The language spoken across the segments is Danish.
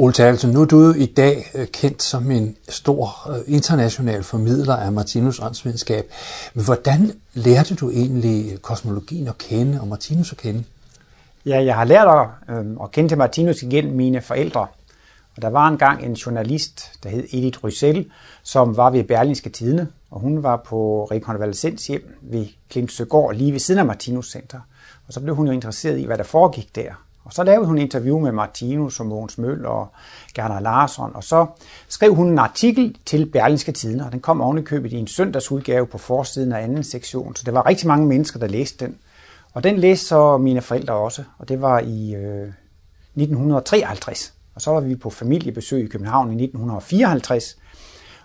Ole Terkelsen, nu er du jo i dag øh, kendt som en stor øh, international formidler af Martinus åndsvidenskab. Men hvordan lærte du egentlig øh, kosmologien at kende og Martinus at kende? Ja, jeg har lært at, øh, at kende til Martinus igennem mine forældre. Og der var engang en journalist, der hed Edith Ryssel, som var ved Berlinske Tidene, og hun var på rekonvalescenshjem ved Klint Søgaard, lige ved siden af Martinus Center. Og så blev hun jo interesseret i, hvad der foregik der. Og så lavede hun interview med Martinus og Mogens Møll og Gerner Larsson, og så skrev hun en artikel til Berlingske Tidene, og den kom ovenikøbet i en søndagsudgave på forsiden af anden sektion, så der var rigtig mange mennesker, der læste den. Og den læste så mine forældre også, og det var i øh, 1953. Og så var vi på familiebesøg i København i 1954.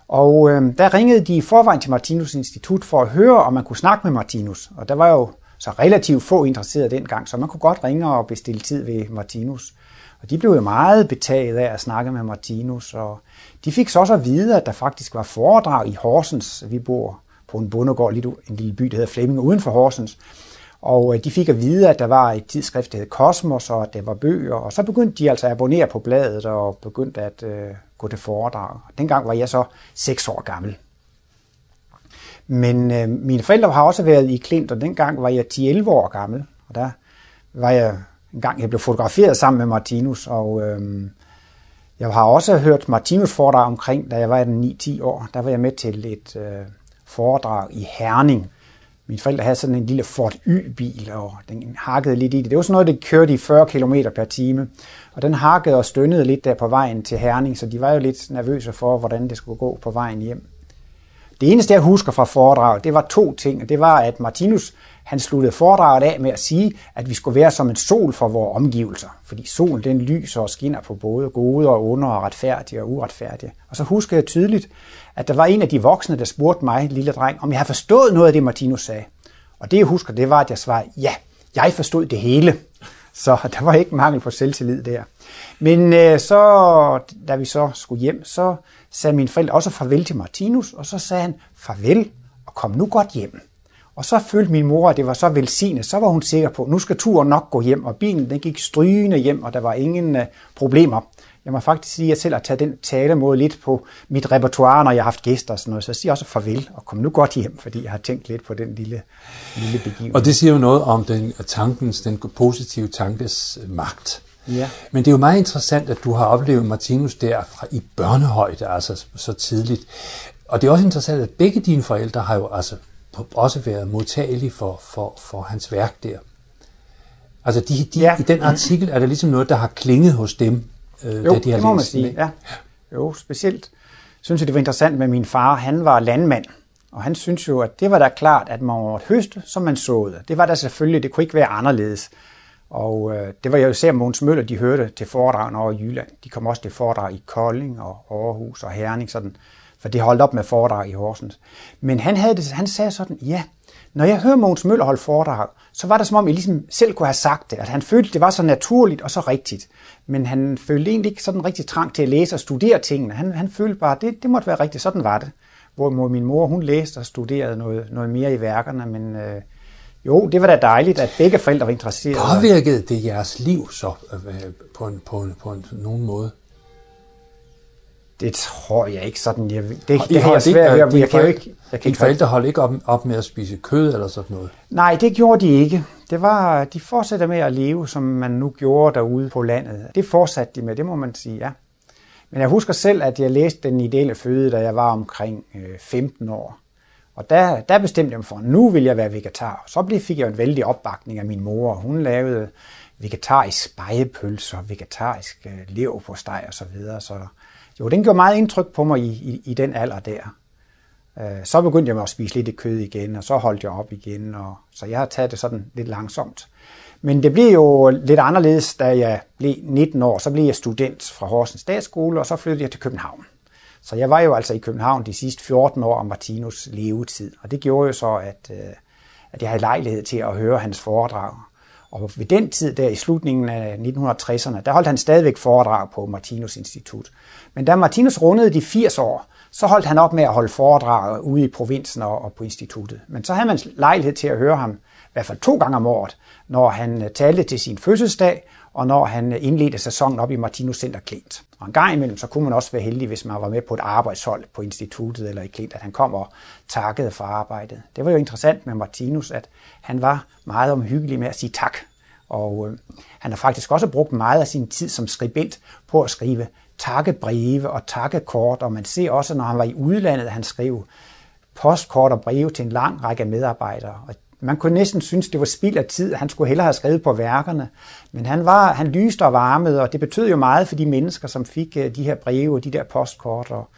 Og øh, der ringede de i forvejen til Martinus Institut for at høre, om man kunne snakke med Martinus. Og der var jo så relativt få interesserede dengang, så man kunne godt ringe og bestille tid ved Martinus. Og de blev jo meget betaget af at snakke med Martinus, og de fik så også at vide, at der faktisk var foredrag i Horsens. Vi bor på en bondegård, en lille by, der hedder Flemming, uden for Horsens. Og øh, de fik at vide, at der var et tidsskrift, der hed Kosmos, og at der var bøger. Og så begyndte de altså at abonnere på bladet og begyndte at øh, gå til foredrag. Dengang var jeg så 6 år gammel. Men øh, mine forældre har også været i Klint, og dengang var jeg 10-11 år gammel. Og der var jeg en gang, jeg blev fotograferet sammen med Martinus, og øh, jeg har også hørt Martinus foredrag omkring, da jeg var 9-10 år. Der var jeg med til et øh, foredrag i Herning. Mine forældre havde sådan en lille Ford Y-bil, og den hakkede lidt i det. Det var sådan noget, det kørte i 40 km per time. Og den hakkede og stønnede lidt der på vejen til Herning, så de var jo lidt nervøse for, hvordan det skulle gå på vejen hjem. Det eneste, jeg husker fra foredraget, det var to ting. Det var, at Martinus han sluttede foredraget af med at sige, at vi skulle være som en sol for vores omgivelser. Fordi solen den lyser og skinner på både gode og onde og retfærdige og uretfærdige. Og så husker jeg tydeligt, at der var en af de voksne, der spurgte mig, lille dreng, om jeg havde forstået noget af det, Martinus sagde. Og det jeg husker, det var, at jeg svarede, ja, jeg forstod det hele. Så der var ikke mangel på selvtillid der. Men øh, så, da vi så skulle hjem, så sagde min forældre også farvel til Martinus, og så sagde han farvel og kom nu godt hjem. Og så følte min mor, at det var så velsignet, så var hun sikker på, at nu skal turen nok gå hjem, og bilen den gik strygende hjem, og der var ingen øh, problemer. Jeg må faktisk sige, at jeg selv har taget den talemåde lidt på mit repertoire, når jeg har haft gæster og sådan noget. Så jeg siger også farvel og kom nu godt hjem, fordi jeg har tænkt lidt på den lille, lille begivenhed. Og det siger jo noget om den tankens, den positive tankes magt. Ja. Men det er jo meget interessant, at du har oplevet Martinus der fra i børnehøjde, altså så tidligt. Og det er også interessant, at begge dine forældre har jo altså også været modtagelige for, for, for hans værk der. Altså de, de, ja. i den artikel er der ligesom noget, der har klinget hos dem, øh, jo, da de har det må man sige. Ja. Jo, specielt synes jeg, det var interessant med min far. Han var landmand, og han synes jo, at det var da klart, at man måtte høste, som man såede. Det var da selvfølgelig, det kunne ikke være anderledes. Og øh, det var jo især Måns Møller, de hørte til foredragene over i Jylland. De kom også til foredrag i Kolding og Aarhus og Herning, sådan, for det holdt op med foredrag i Horsens. Men han, havde det, han sagde sådan, ja, når jeg hører Mogens Møller holde foredrag, så var det som om, jeg ligesom selv kunne have sagt det. At han følte, det var så naturligt og så rigtigt. Men han følte egentlig ikke sådan rigtig trang til at læse og studere tingene. Han, han følte bare, det, det måtte være rigtigt, sådan var det. Hvor min mor, hun læste og studerede noget, noget mere i værkerne, men øh, jo, det var da dejligt, at begge forældre var interesserede. Påvirkede det jeres liv så øh, øh, på, en, på, en, på en, nogen måde? Det tror jeg ikke sådan. Jeg, det, det, det har jeg svært ved. Jeg, jeg kan jo ikke... Jeg kan ikke forældre holdt ikke op, op med at spise kød eller sådan noget? Nej, det gjorde de ikke. Det var, de fortsatte med at leve, som man nu gjorde derude på landet. Det fortsatte de med, det må man sige, ja. Men jeg husker selv, at jeg læste Den ideelle føde, da jeg var omkring 15 øh, år. Og der, der bestemte jeg mig for, at nu vil jeg være vegetar. Så fik jeg en vældig opbakning af min mor. Hun lavede vegetarisk spejepølser, vegetarisk øh, leverpostej og så videre. Så jo, den gjorde meget indtryk på mig i, i, i den alder der. Øh, så begyndte jeg med at spise lidt kød igen, og så holdt jeg op igen. Og, så jeg har taget det sådan lidt langsomt. Men det blev jo lidt anderledes, da jeg blev 19 år. Så blev jeg student fra Horsens Statsskole, og så flyttede jeg til København. Så jeg var jo altså i København de sidste 14 år af Martinus levetid, og det gjorde jo så, at, øh, at jeg havde lejlighed til at høre hans foredrag. Og ved den tid, der i slutningen af 1960'erne, der holdt han stadigvæk foredrag på Martinus Institut. Men da Martinus rundede de 80 år, så holdt han op med at holde foredrag ude i provinsen og på instituttet. Men så havde man lejlighed til at høre ham hvert fald to gange om året, når han øh, talte til sin fødselsdag, og når han øh, indledte sæsonen op i Martinus Center Klint. Og en gang imellem, så kunne man også være heldig, hvis man var med på et arbejdshold på instituttet eller i Klint, at han kom og takkede for arbejdet. Det var jo interessant med Martinus, at han var meget omhyggelig med at sige tak. Og øh, han har faktisk også brugt meget af sin tid som skribent på at skrive takkebreve og takkekort, og man ser også, når han var i udlandet, han skrev postkort og breve til en lang række medarbejdere. Og man kunne næsten synes, det var spild af tid. Han skulle hellere have skrevet på værkerne. Men han, var, han lyste og varmede, og det betød jo meget for de mennesker, som fik øh, de her breve og de der postkort. Og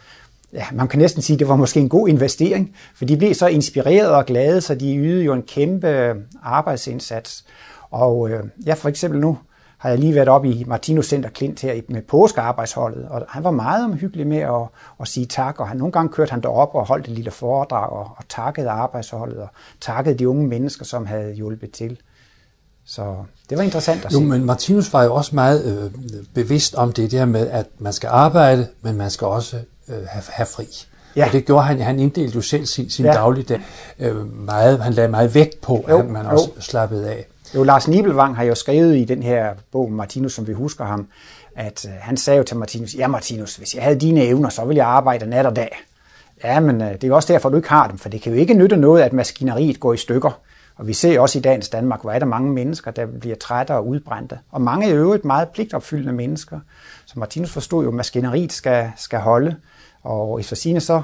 ja, man kan næsten sige, at det var måske en god investering, for de blev så inspireret og glade, så de ydede jo en kæmpe øh, arbejdsindsats. Og øh, ja, for eksempel nu har jeg lige været op i Martinus Center Klint her med påskearbejdsholdet, og han var meget omhyggelig med at, at sige tak, og han, nogle gange kørte han derop og holdt et lille foredrag og, og takkede arbejdsholdet og takkede de unge mennesker, som havde hjulpet til. Så det var interessant at jo, se. men Martinus var jo også meget øh, bevidst om det der med, at man skal arbejde, men man skal også øh, have, have fri. Ja. Og det gjorde han, han inddelte jo selv sin, sin ja. dagligdag øh, meget, han lagde meget vægt på, jo, at man jo. også slappede af. Jo, Lars Nibelvang har jo skrevet i den her bog, Martinus, som vi husker ham, at øh, han sagde jo til Martinus, ja Martinus, hvis jeg havde dine evner, så ville jeg arbejde nat og dag. Ja, men øh, det er jo også derfor, du ikke har dem, for det kan jo ikke nytte noget, at maskineriet går i stykker. Og vi ser også i dagens Danmark, hvor er der mange mennesker, der bliver trætte og udbrændte. Og mange er jo et meget pligtopfyldende mennesker. Så Martinus forstod jo, at maskineriet skal, skal holde. Og i sine så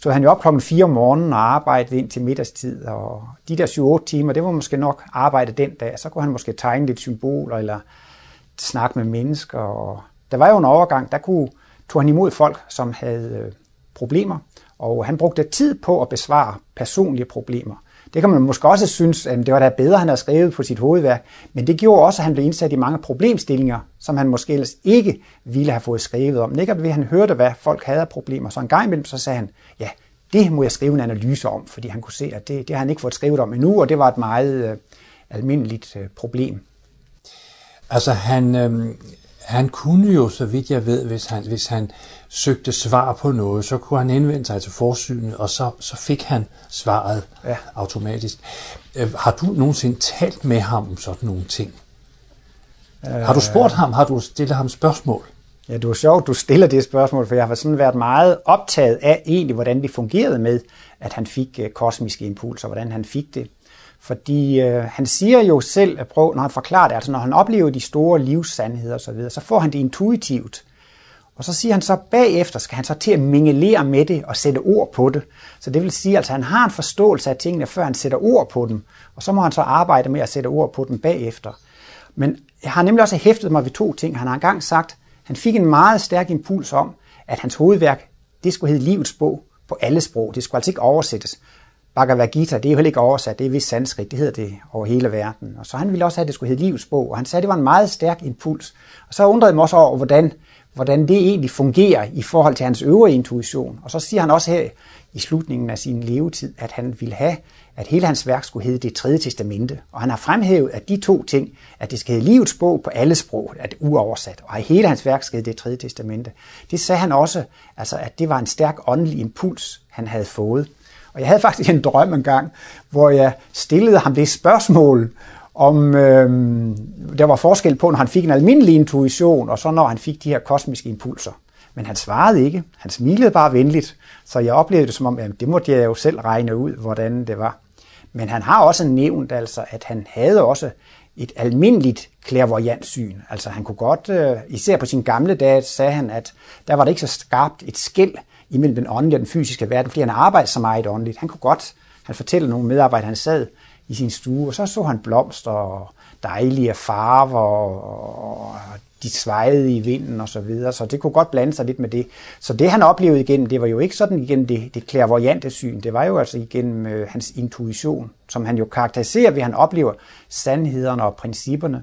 stod han jo op klokken 4 om morgenen og arbejdede ind til middagstid, og de der 7-8 timer, det var måske nok arbejde den dag. Så kunne han måske tegne lidt symboler, eller snakke med mennesker. Og der var jo en overgang, der kunne, tog han imod folk, som havde øh, problemer, og han brugte tid på at besvare personlige problemer. Det kan man måske også synes, at det var da bedre, han havde skrevet på sit hovedværk, men det gjorde også, at han blev indsat i mange problemstillinger, som han måske ellers ikke ville have fået skrevet om. Netop ved, at han hørte, hvad folk havde af problemer. Så en gang imellem så sagde han, ja, det må jeg skrive en analyse om, fordi han kunne se, at det, det har han ikke fået skrevet om endnu, og det var et meget øh, almindeligt øh, problem. Altså han, øh, han kunne jo, så vidt jeg ved, hvis han, hvis han søgte svar på noget, så kunne han henvende sig til forsynet, og så, så fik han svaret ja. automatisk. Øh, har du nogensinde talt med ham om sådan nogle ting? Øh, har du spurgt ham? Har du stillet ham spørgsmål? Ja, det er sjovt, du stiller det spørgsmål, for jeg har sådan været meget optaget af egentlig, hvordan det fungerede med, at han fik uh, kosmiske impulser, hvordan han fik det. Fordi øh, han siger jo selv, at prøv, når han forklarer det, altså når han oplever de store livssandheder osv., så, videre, så får han det intuitivt. Og så siger han så, bagefter skal han så til at mingelere med det og sætte ord på det. Så det vil sige, at altså, han har en forståelse af tingene, før han sætter ord på dem. Og så må han så arbejde med at sætte ord på dem bagefter. Men jeg har nemlig også hæftet mig ved to ting. Han har engang sagt, han fik en meget stærk impuls om, at hans hovedværk, det skulle hedde Livets bog på alle sprog. Det skulle altså ikke oversættes. Bhagavad Gita, det er jo heller ikke oversat, det er vist sanskrit, det hedder det over hele verden. Og så han ville også have, at det skulle hedde Livets bog, og han sagde, at det var en meget stærk impuls. Og så undrede jeg mig også over, hvordan, hvordan det egentlig fungerer i forhold til hans øvrige intuition. Og så siger han også her i slutningen af sin levetid, at han ville have, at hele hans værk skulle hedde det tredje testamente. Og han har fremhævet, at de to ting, at det skal hedde livets bog på alle sprog, at det er uoversat, og at hele hans værk skal hedde det tredje testamente. Det sagde han også, altså at det var en stærk åndelig impuls, han havde fået. Og jeg havde faktisk en drøm engang, hvor jeg stillede ham det spørgsmål, om øh, der var forskel på, når han fik en almindelig intuition, og så når han fik de her kosmiske impulser. Men han svarede ikke. Han smilede bare venligt. Så jeg oplevede det som om, jamen, det måtte jeg jo selv regne ud, hvordan det var. Men han har også nævnt, altså, at han havde også et almindeligt klærvoyant syn. Altså han kunne godt, øh, især på sin gamle dage, sagde han, at der var det ikke så skarpt et skæld imellem den åndelige og den fysiske verden, fordi han arbejdede så meget åndeligt. Han kunne godt, han fortæller nogle medarbejdere, han sad i sin stue, og så så han blomster og dejlige farver, og de svejede i vinden og så videre, så det kunne godt blande sig lidt med det. Så det han oplevede igennem, det var jo ikke sådan igennem det, det klærvoyante syn, det var jo altså igennem øh, hans intuition, som han jo karakteriserer ved, at han oplever sandhederne og principperne.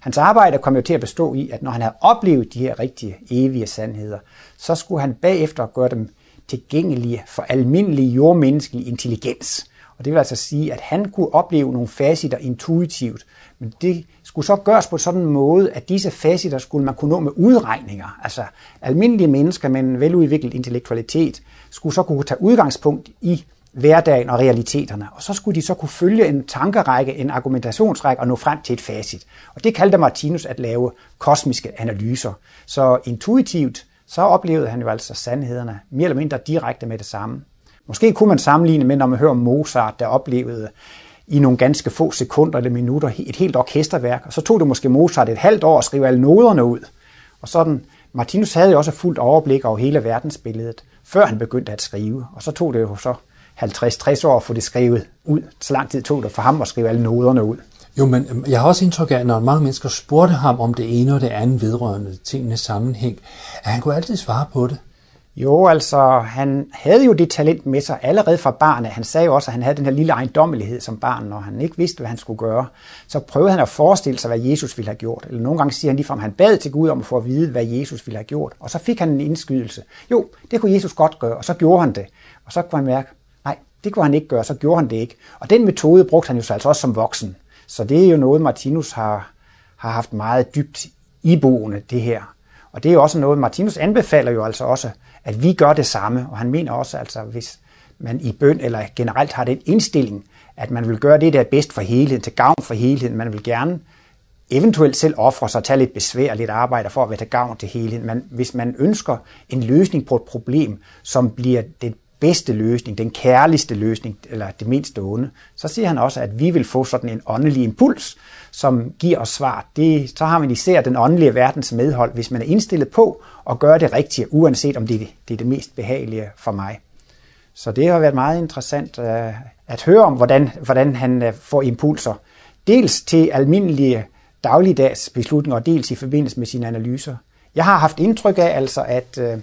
Hans arbejde kom jo til at bestå i, at når han havde oplevet de her rigtige, evige sandheder, så skulle han bagefter gøre dem tilgængelige for almindelig jordmenneskelig intelligens. Og det vil altså sige, at han kunne opleve nogle facitter intuitivt, men det skulle så gøres på sådan en måde, at disse facitter skulle man kunne nå med udregninger. Altså almindelige mennesker med en veludviklet intellektualitet skulle så kunne tage udgangspunkt i hverdagen og realiteterne. Og så skulle de så kunne følge en tankerække, en argumentationsrække og nå frem til et facit. Og det kaldte Martinus at lave kosmiske analyser. Så intuitivt, så oplevede han jo altså sandhederne mere eller mindre direkte med det samme. Måske kunne man sammenligne med, når man hører Mozart, der oplevede i nogle ganske få sekunder eller minutter et helt orkesterværk, og så tog det måske Mozart et halvt år at skrive alle noderne ud. Og sådan, Martinus havde jo også fuldt overblik over hele verdensbilledet, før han begyndte at skrive, og så tog det jo så 50-60 år at få det skrevet ud. Så lang tid tog det for ham at skrive alle noderne ud. Jo, men øhm, jeg har også indtryk af, at når mange mennesker spurgte ham om det ene og det andet vedrørende tingenes sammenhæng, at han kunne altid svare på det. Jo, altså, han havde jo det talent med sig allerede fra barnet. Han sagde jo også, at han havde den her lille ejendommelighed som barn, når han ikke vidste, hvad han skulle gøre. Så prøvede han at forestille sig, hvad Jesus ville have gjort. Eller nogle gange siger han ligefrem, at han bad til Gud om at få at vide, hvad Jesus ville have gjort. Og så fik han en indskydelse. Jo, det kunne Jesus godt gøre, og så gjorde han det. Og så kunne han mærke, nej, det kunne han ikke gøre, så gjorde han det ikke. Og den metode brugte han jo så altså også som voksen. Så det er jo noget, Martinus har, har haft meget dybt iboende, det her. Og det er jo også noget, Martinus anbefaler jo altså også, at vi gør det samme. Og han mener også, altså hvis man i bøn eller generelt har den indstilling, at man vil gøre det, der er bedst for helheden, til gavn for helheden. Man vil gerne eventuelt selv ofre sig og tage lidt besvær og lidt arbejde for at være til gavn til helheden. Men hvis man ønsker en løsning på et problem, som bliver det bedste løsning, den kærligste løsning, eller det mindste onde, så siger han også, at vi vil få sådan en åndelig impuls, som giver os svar. Det, så har man især den åndelige verdens medhold, hvis man er indstillet på at gøre det rigtige, uanset om det, det er det mest behagelige for mig. Så det har været meget interessant uh, at høre om, hvordan, hvordan han uh, får impulser. Dels til almindelige dagligdags beslutninger, og dels i forbindelse med sine analyser. Jeg har haft indtryk af, altså, at uh,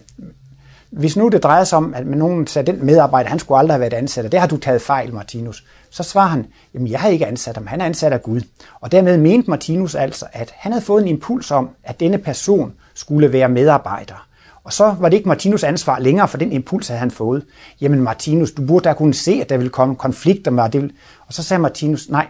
hvis nu det drejer sig om, at nogen sagde, at den medarbejder, han skulle aldrig have været ansat, og det har du taget fejl, Martinus, så svarer han, jamen jeg har ikke ansat ham, han er ansat af Gud. Og dermed mente Martinus altså, at han havde fået en impuls om, at denne person skulle være medarbejder. Og så var det ikke Martinus ansvar længere, for den impuls havde han fået. Jamen Martinus, du burde da kunne se, at der ville komme konflikter med, det og så sagde Martinus, nej,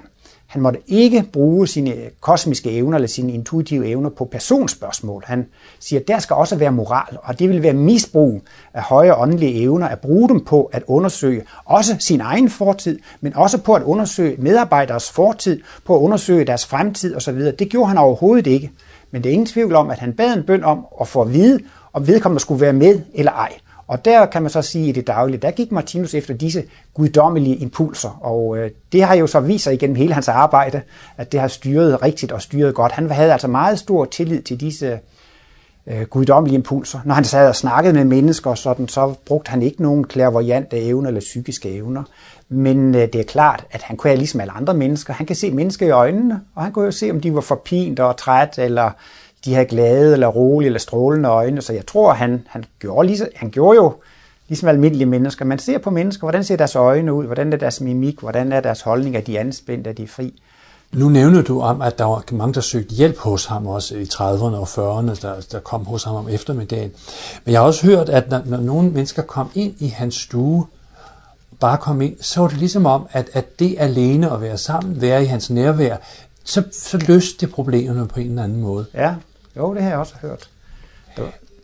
han måtte ikke bruge sine kosmiske evner eller sine intuitive evner på personspørgsmål. Han siger, at der skal også være moral, og det vil være misbrug af høje åndelige evner at bruge dem på at undersøge også sin egen fortid, men også på at undersøge medarbejderes fortid, på at undersøge deres fremtid osv. Det gjorde han overhovedet ikke. Men det er ingen tvivl om, at han bad en bøn om at få at vide, om vedkommende skulle være med eller ej. Og der kan man så sige i det daglige, der gik Martinus efter disse guddommelige impulser, og øh, det har jo så vist sig igennem hele hans arbejde, at det har styret rigtigt og styret godt. Han havde altså meget stor tillid til disse øh, guddommelige impulser. Når han sad og snakkede med mennesker, sådan, så brugte han ikke nogen klærvoyante evner eller psykiske evner. Men øh, det er klart, at han kunne have ligesom alle andre mennesker. Han kan se mennesker i øjnene, og han kunne jo se, om de var forpint og træt, eller de havde glade eller rolige eller strålende øjne. Så jeg tror, han, han, gjorde, lige, han gjorde jo ligesom almindelige mennesker. Man ser på mennesker, hvordan ser deres øjne ud, hvordan er deres mimik, hvordan er deres holdning, er de anspændte, er de fri. Nu nævner du om, at der var mange, der søgte hjælp hos ham også i 30'erne og 40'erne, der, der kom hos ham om eftermiddagen. Men jeg har også hørt, at når, når nogle mennesker kom ind i hans stue, bare kom ind, så var det ligesom om, at, at det alene at være sammen, være i hans nærvær, så, så løste det problemerne på en eller anden måde. Ja, jo, det har jeg også hørt.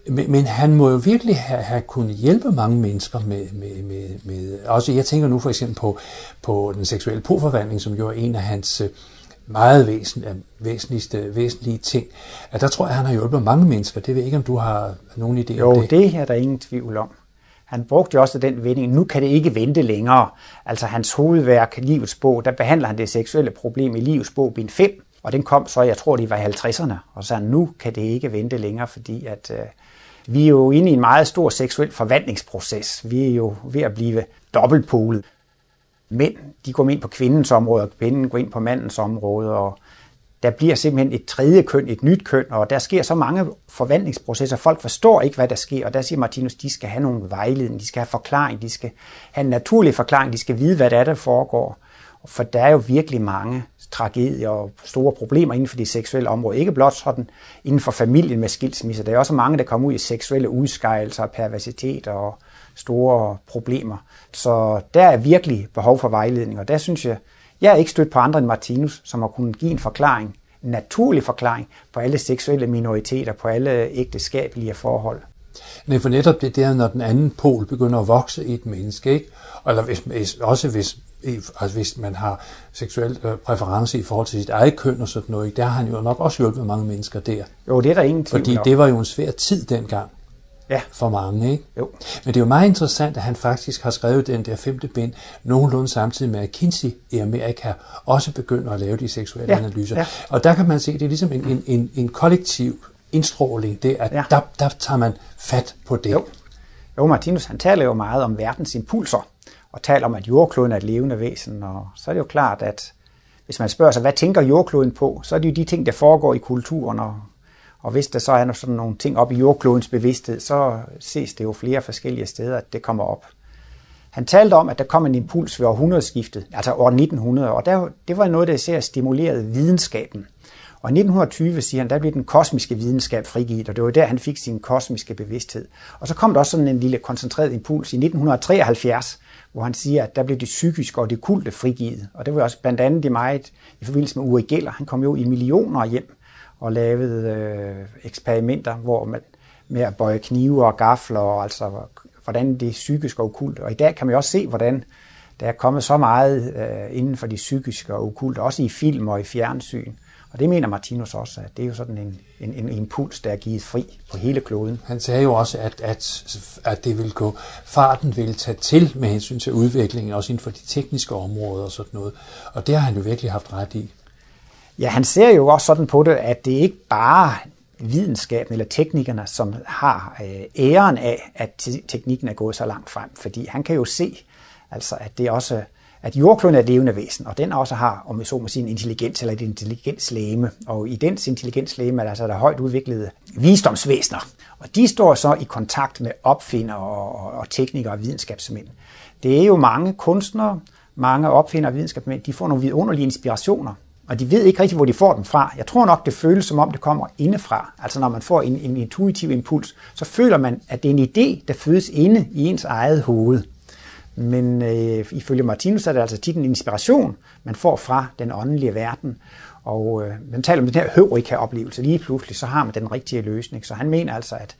Men, men han må jo virkelig have, have kunnet hjælpe mange mennesker med, med, med, med... Også jeg tænker nu for eksempel på, på den seksuelle påforvandling, som jo er en af hans øh, meget væsen, væsentligste, væsentlige ting. At der tror jeg, at han har hjulpet mange mennesker. Det ved jeg ikke, om du har nogen idé jo, om det. Jo, det er der ingen tvivl om. Han brugte jo også den vending, nu kan det ikke vente længere. Altså hans hovedværk, Livets bog, der behandler han det seksuelle problem i Livets bog, bind 5. Og den kom så, jeg tror, det var i 50'erne, og så nu kan det ikke vente længere, fordi at øh, vi er jo inde i en meget stor seksuel forvandlingsproces. Vi er jo ved at blive dobbeltpolet. Mænd, de går ind på kvindens område, og kvinden går ind på mandens område, og der bliver simpelthen et tredje køn, et nyt køn, og der sker så mange forvandlingsprocesser. Folk forstår ikke, hvad der sker, og der siger Martinus, de skal have nogle vejledning, de skal have forklaring, de skal have en naturlig forklaring, de skal vide, hvad der er, der foregår. For der er jo virkelig mange tragedier og store problemer inden for det seksuelle område. Ikke blot sådan inden for familien med skilsmisser. Der er også mange, der kommer ud i seksuelle udskejelser, perversitet og store problemer. Så der er virkelig behov for vejledning, og der synes jeg, jeg er ikke stødt på andre end Martinus, som har kunnet give en forklaring, en naturlig forklaring på alle seksuelle minoriteter, på alle ægteskabelige forhold. Nej, for netop det der, når den anden pol begynder at vokse i et menneske, ikke? eller hvis, også hvis, altså hvis man har seksuel øh, præference i forhold til sit eget køn og sådan noget, der har han jo nok også hjulpet mange mennesker der. Jo, det er der ingen tvivl Fordi det var jo en svær tid dengang ja. for mange. Ikke? Jo. Men det er jo meget interessant, at han faktisk har skrevet den der femte bind nogenlunde samtidig med, at Kinsey i Amerika også begynder at lave de seksuelle Ja, analyser. ja. Og der kan man se, at det er ligesom en, en, en, en kollektiv indstråling, det at Ja. der, der tager man fat på det. Jo. Jo, Martinus han taler jo meget om verdens impulser, og taler om, at jordkloden er et levende væsen, og så er det jo klart, at hvis man spørger sig, hvad tænker jordkloden på, så er det jo de ting, der foregår i kulturen, og, og hvis der så er sådan nogle ting op i jordklodens bevidsthed, så ses det jo flere forskellige steder, at det kommer op. Han talte om, at der kom en impuls ved århundredeskiftet, altså år 1900, og der, det var noget, der især stimulerede videnskaben. Og i 1920, siger han, der blev den kosmiske videnskab frigivet, og det var der, han fik sin kosmiske bevidsthed. Og så kom der også sådan en lille koncentreret impuls i 1973, hvor han siger, at der blev det psykiske og det kulte frigivet. Og det var også blandt andet i meget i forbindelse med Uri Geller. Han kom jo i millioner hjem og lavede øh, eksperimenter, hvor man med at bøje knive og gafler, og altså hvordan det er psykisk og okult. Og i dag kan man jo også se, hvordan der er kommet så meget øh, inden for det psykiske og okult, også i film og i fjernsyn. Og det mener Martinus også, at det er jo sådan en, en, en impuls, der er givet fri på hele kloden. Han sagde jo også, at, at, at det vil gå, farten vil tage til med hensyn til udviklingen, også inden for de tekniske områder og sådan noget. Og det har han jo virkelig haft ret i. Ja, han ser jo også sådan på det, at det ikke bare videnskaben eller teknikerne, som har øh, æren af, at te- teknikken er gået så langt frem. Fordi han kan jo se, altså, at det også at jordkloden er et levende væsen, og den også har, om vi så må sige, en intelligens eller et intelligenslæme. Og i dens intelligenslæme er der, altså, der er højt udviklede visdomsvæsener. Og de står så i kontakt med opfindere og, og, og teknikere og videnskabsmænd. Det er jo mange kunstnere, mange opfindere og videnskabsmænd, de får nogle vidunderlige inspirationer. Og de ved ikke rigtig, hvor de får dem fra. Jeg tror nok, det føles som om, det kommer indefra. Altså når man får en, en intuitiv impuls, så føler man, at det er en idé, der fødes inde i ens eget hoved. Men øh, ifølge Martinus er det altså tit en inspiration, man får fra den åndelige verden. Og øh, man taler om den her høvrika-oplevelse. Lige pludselig, så har man den rigtige løsning. Så han mener altså, at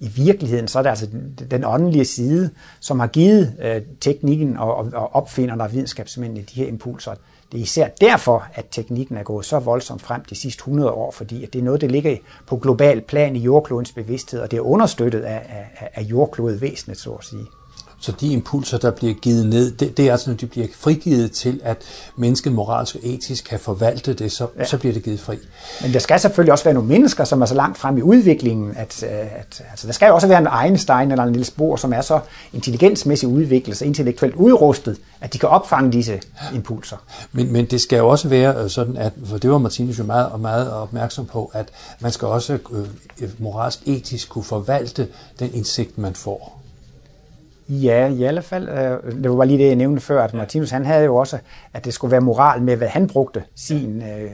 i virkeligheden, så er det altså den, den åndelige side, som har givet øh, teknikken og, og, og opfinderne og videnskabsmændene de her impulser. Det er især derfor, at teknikken er gået så voldsomt frem de sidste 100 år, fordi at det er noget, der ligger på global plan i jordklodens bevidsthed, og det er understøttet af, af, af jordklodvæsenet, så at sige. Så de impulser, der bliver givet ned, det, det er altså, når de bliver frigivet til, at mennesket moralsk og etisk kan forvalte det, så, ja. så bliver det givet fri. Men der skal selvfølgelig også være nogle mennesker, som er så langt frem i udviklingen, at, at altså, der skal jo også være en Einstein eller en lille spor, som er så intelligensmæssigt udviklet, så intellektuelt udrustet, at de kan opfange disse impulser. Men, men det skal jo også være sådan, at, for det var Martinus jo meget, meget opmærksom på, at man skal også øh, moralsk etisk kunne forvalte den indsigt, man får. Ja, i alle fald. Øh, det var bare lige det, jeg nævnte før, at Martinus han havde jo også, at det skulle være moral med, hvad han brugte sin. Øh,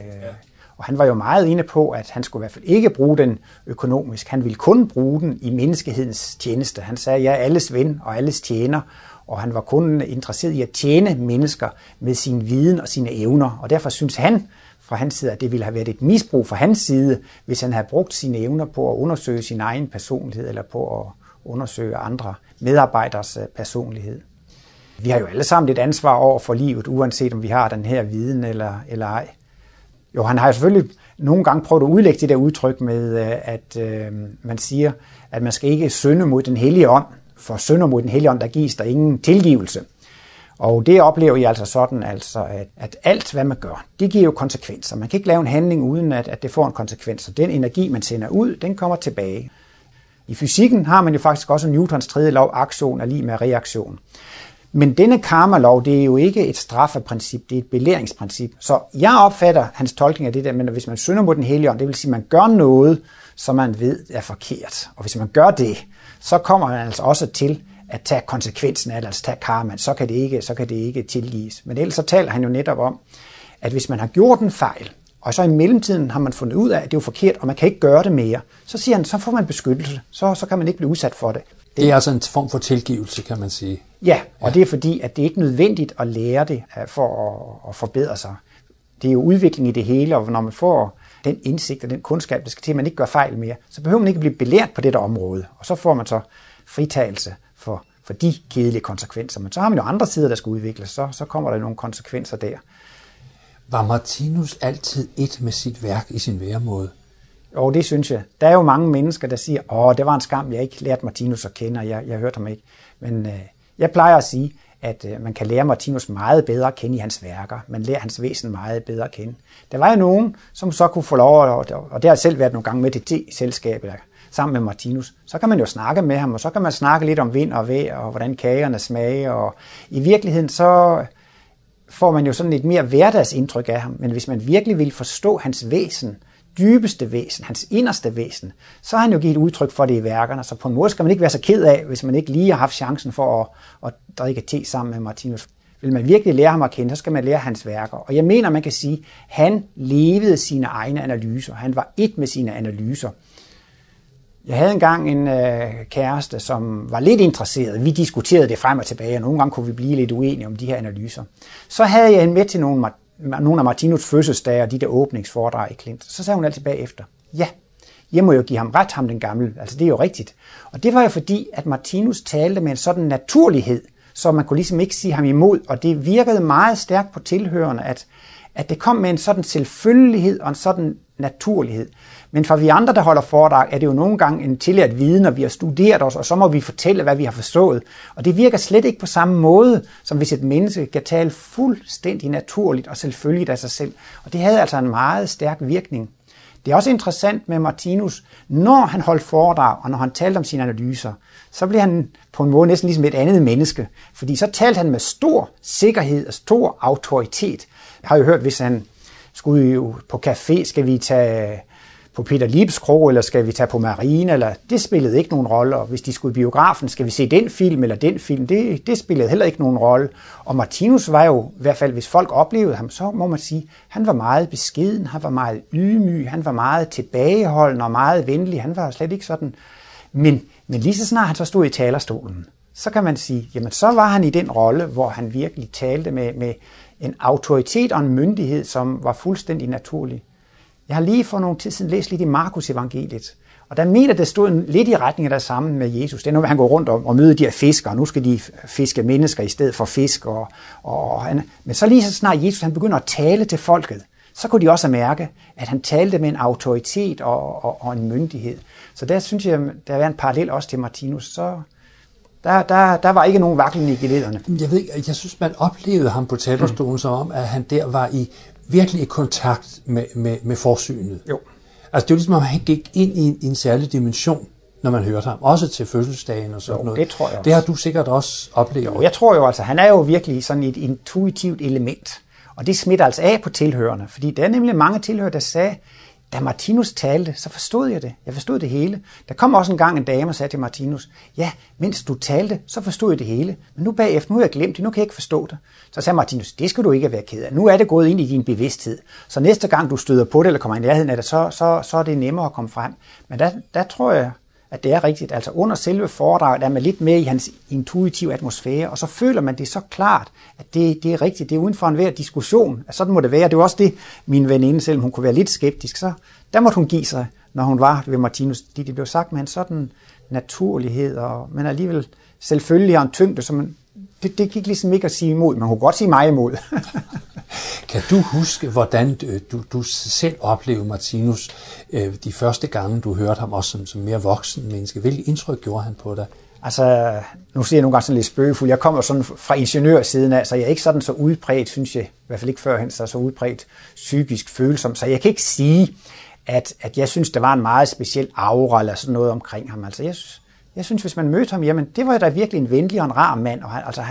og han var jo meget inde på, at han skulle i hvert fald ikke bruge den økonomisk. Han ville kun bruge den i menneskehedens tjeneste. Han sagde, jeg er alles ven og alles tjener, og han var kun interesseret i at tjene mennesker med sin viden og sine evner. Og derfor synes han, fra hans side, at det ville have været et misbrug fra hans side, hvis han havde brugt sine evner på at undersøge sin egen personlighed eller på at undersøge andre medarbejderes øh, personlighed. Vi har jo alle sammen et ansvar over for livet, uanset om vi har den her viden eller, eller ej. Jo, han har jo selvfølgelig nogle gange prøvet at udlægge det der udtryk med, øh, at øh, man siger, at man skal ikke synde mod den hellige ånd, for synder mod den hellige ånd, der gives der ingen tilgivelse. Og det oplever I altså sådan, altså, at, at alt, hvad man gør, det giver jo konsekvenser. Man kan ikke lave en handling, uden at, at det får en konsekvens. Og den energi, man sender ud, den kommer tilbage. I fysikken har man jo faktisk også Newtons tredje lov, aktion er lige med reaktion. Men denne karma-lov, det er jo ikke et straffeprincip, det er et belæringsprincip. Så jeg opfatter hans tolkning af det der, men hvis man synder mod den hellige ånd, det vil sige, at man gør noget, som man ved er forkert. Og hvis man gør det, så kommer man altså også til at tage konsekvensen af det, altså tage karma, så kan det ikke, så kan det ikke tilgives. Men ellers så taler han jo netop om, at hvis man har gjort en fejl, og så i mellemtiden har man fundet ud af, at det er forkert, og man kan ikke gøre det mere, så siger han, så får man beskyttelse, så, så kan man ikke blive udsat for det. Det er altså en form for tilgivelse, kan man sige. Ja, og ja. det er fordi, at det er ikke nødvendigt at lære det for at, at forbedre sig. Det er jo udvikling i det hele, og når man får den indsigt og den kundskab, der skal til, at man ikke gør fejl mere, så behøver man ikke blive belært på dette område. Og så får man så fritagelse for, for de kedelige konsekvenser. Men så har man jo andre sider, der skal udvikles, så, så kommer der nogle konsekvenser der. Var Martinus altid et med sit værk i sin væremåde? Jo, det synes jeg. Der er jo mange mennesker, der siger, åh, det var en skam, jeg ikke lærte Martinus at kende, og jeg, jeg hørte ham ikke. Men øh, jeg plejer at sige, at øh, man kan lære Martinus meget bedre at kende i hans værker. Man lærer hans væsen meget bedre at kende. Der var jo nogen, som så kunne få lov, at, og det har selv været nogle gange med til selskabet sammen med Martinus. Så kan man jo snakke med ham, og så kan man snakke lidt om vind og vejr, og hvordan kagerne smager. Og I virkeligheden så får man jo sådan et mere hverdagsindtryk af ham. Men hvis man virkelig vil forstå hans væsen, dybeste væsen, hans inderste væsen, så har han jo givet udtryk for det i værkerne. Så på en måde skal man ikke være så ked af, hvis man ikke lige har haft chancen for at, at drikke te sammen med Martinus. Vil man virkelig lære ham at kende, så skal man lære hans værker. Og jeg mener, man kan sige, at han levede sine egne analyser. Han var et med sine analyser. Jeg havde engang en øh, kæreste, som var lidt interesseret. Vi diskuterede det frem og tilbage, og nogle gange kunne vi blive lidt uenige om de her analyser. Så havde jeg en med til nogle nogle af Martinus fødselsdage og de der åbningsforedrag i Klint. Så sagde hun altid bagefter, ja, jeg må jo give ham ret, ham den gamle. Altså det er jo rigtigt. Og det var jo fordi, at Martinus talte med en sådan naturlighed, så man kunne ligesom ikke sige ham imod, og det virkede meget stærkt på tilhørende, at, at det kom med en sådan selvfølgelighed og en sådan naturlighed. Men for vi andre, der holder foredrag, er det jo nogle gange en tilladt viden, når vi har studeret os, og så må vi fortælle, hvad vi har forstået. Og det virker slet ikke på samme måde, som hvis et menneske kan tale fuldstændig naturligt og selvfølgeligt af sig selv. Og det havde altså en meget stærk virkning. Det er også interessant med Martinus, når han holdt foredrag, og når han talte om sine analyser, så blev han på en måde næsten ligesom et andet menneske. Fordi så talte han med stor sikkerhed og stor autoritet. Jeg har jo hørt, hvis han skulle jo på café, skal vi tage på Peter Liebs krog, eller skal vi tage på Marine, eller det spillede ikke nogen rolle. Og hvis de skulle i biografen, skal vi se den film eller den film, det, det spillede heller ikke nogen rolle. Og Martinus var jo, i hvert fald hvis folk oplevede ham, så må man sige, han var meget beskeden, han var meget ydmyg, han var meget tilbageholdende og meget venlig. Han var slet ikke sådan. Men, men lige så snart han så stod i talerstolen, så kan man sige, jamen så var han i den rolle, hvor han virkelig talte med, med en autoritet og en myndighed, som var fuldstændig naturlig. Jeg har lige for nogle tid siden læst lidt i Markus evangeliet, og der mener, det stod lidt i retning af det samme med Jesus. Det er nu, han går rundt og, og møder de her fiskere, og nu skal de fiske mennesker i stedet for fisk. Og, og han, men så lige så snart Jesus han begynder at tale til folket, så kunne de også mærke, at han talte med en autoritet og, og, og en myndighed. Så der synes jeg, der er en parallel også til Martinus. Så, der, der, der var ikke nogen vaklen i gelederne. Jeg ved jeg synes, man oplevede ham på talerstolen mm. som om, at han der var i virkelig i kontakt med, med, med forsynet. Jo. Altså det er jo ligesom, at han gik ind i en, i en særlig dimension, når man hørte ham. Også til fødselsdagen og sådan jo, noget. det tror jeg også. Det har du sikkert også oplevet. Jo, jeg tror jo altså, han er jo virkelig sådan et intuitivt element. Og det smitter altså af på tilhørende. Fordi der er nemlig mange tilhører, der sagde, da Martinus talte, så forstod jeg det. Jeg forstod det hele. Der kom også en gang en dame og sagde til Martinus, ja, mens du talte, så forstod jeg det hele. Men nu bagefter, nu har jeg glemt det, nu kan jeg ikke forstå det. Så sagde Martinus, det skal du ikke være ked af. Nu er det gået ind i din bevidsthed. Så næste gang du støder på det, eller kommer i nærheden af det, så, så, så er det nemmere at komme frem. Men der, der tror jeg, at det er rigtigt. Altså under selve foredraget er man lidt mere i hans intuitive atmosfære, og så føler man det så klart, at det, det er rigtigt. Det er uden for enhver diskussion. At sådan må det være. Det er også det, min veninde, selvom hun kunne være lidt skeptisk, så der måtte hun give sig, når hun var ved Martinus. Det, det blev sagt med en sådan naturlighed, og, men alligevel selvfølgelig har en tyngde, som man, det, det gik ligesom ikke at sige imod. Man kunne godt sige mig imod. kan du huske, hvordan øh, du, du selv oplevede Martinus øh, de første gange, du hørte ham også som, som mere voksen menneske? Hvilket indtryk gjorde han på dig? Altså, nu siger jeg nogle gange sådan lidt spøgefuld. Jeg kommer sådan fra ingeniørsiden af, så jeg er ikke sådan så udbredt, synes jeg, i hvert fald ikke førhen, så så udbredt psykisk følsom. Så jeg kan ikke sige, at, at jeg synes, der var en meget speciel aura eller sådan noget omkring ham. Altså, jeg, jeg synes, hvis man mødte ham, jamen, det var da virkelig en venlig og en rar mand. Og, han, altså,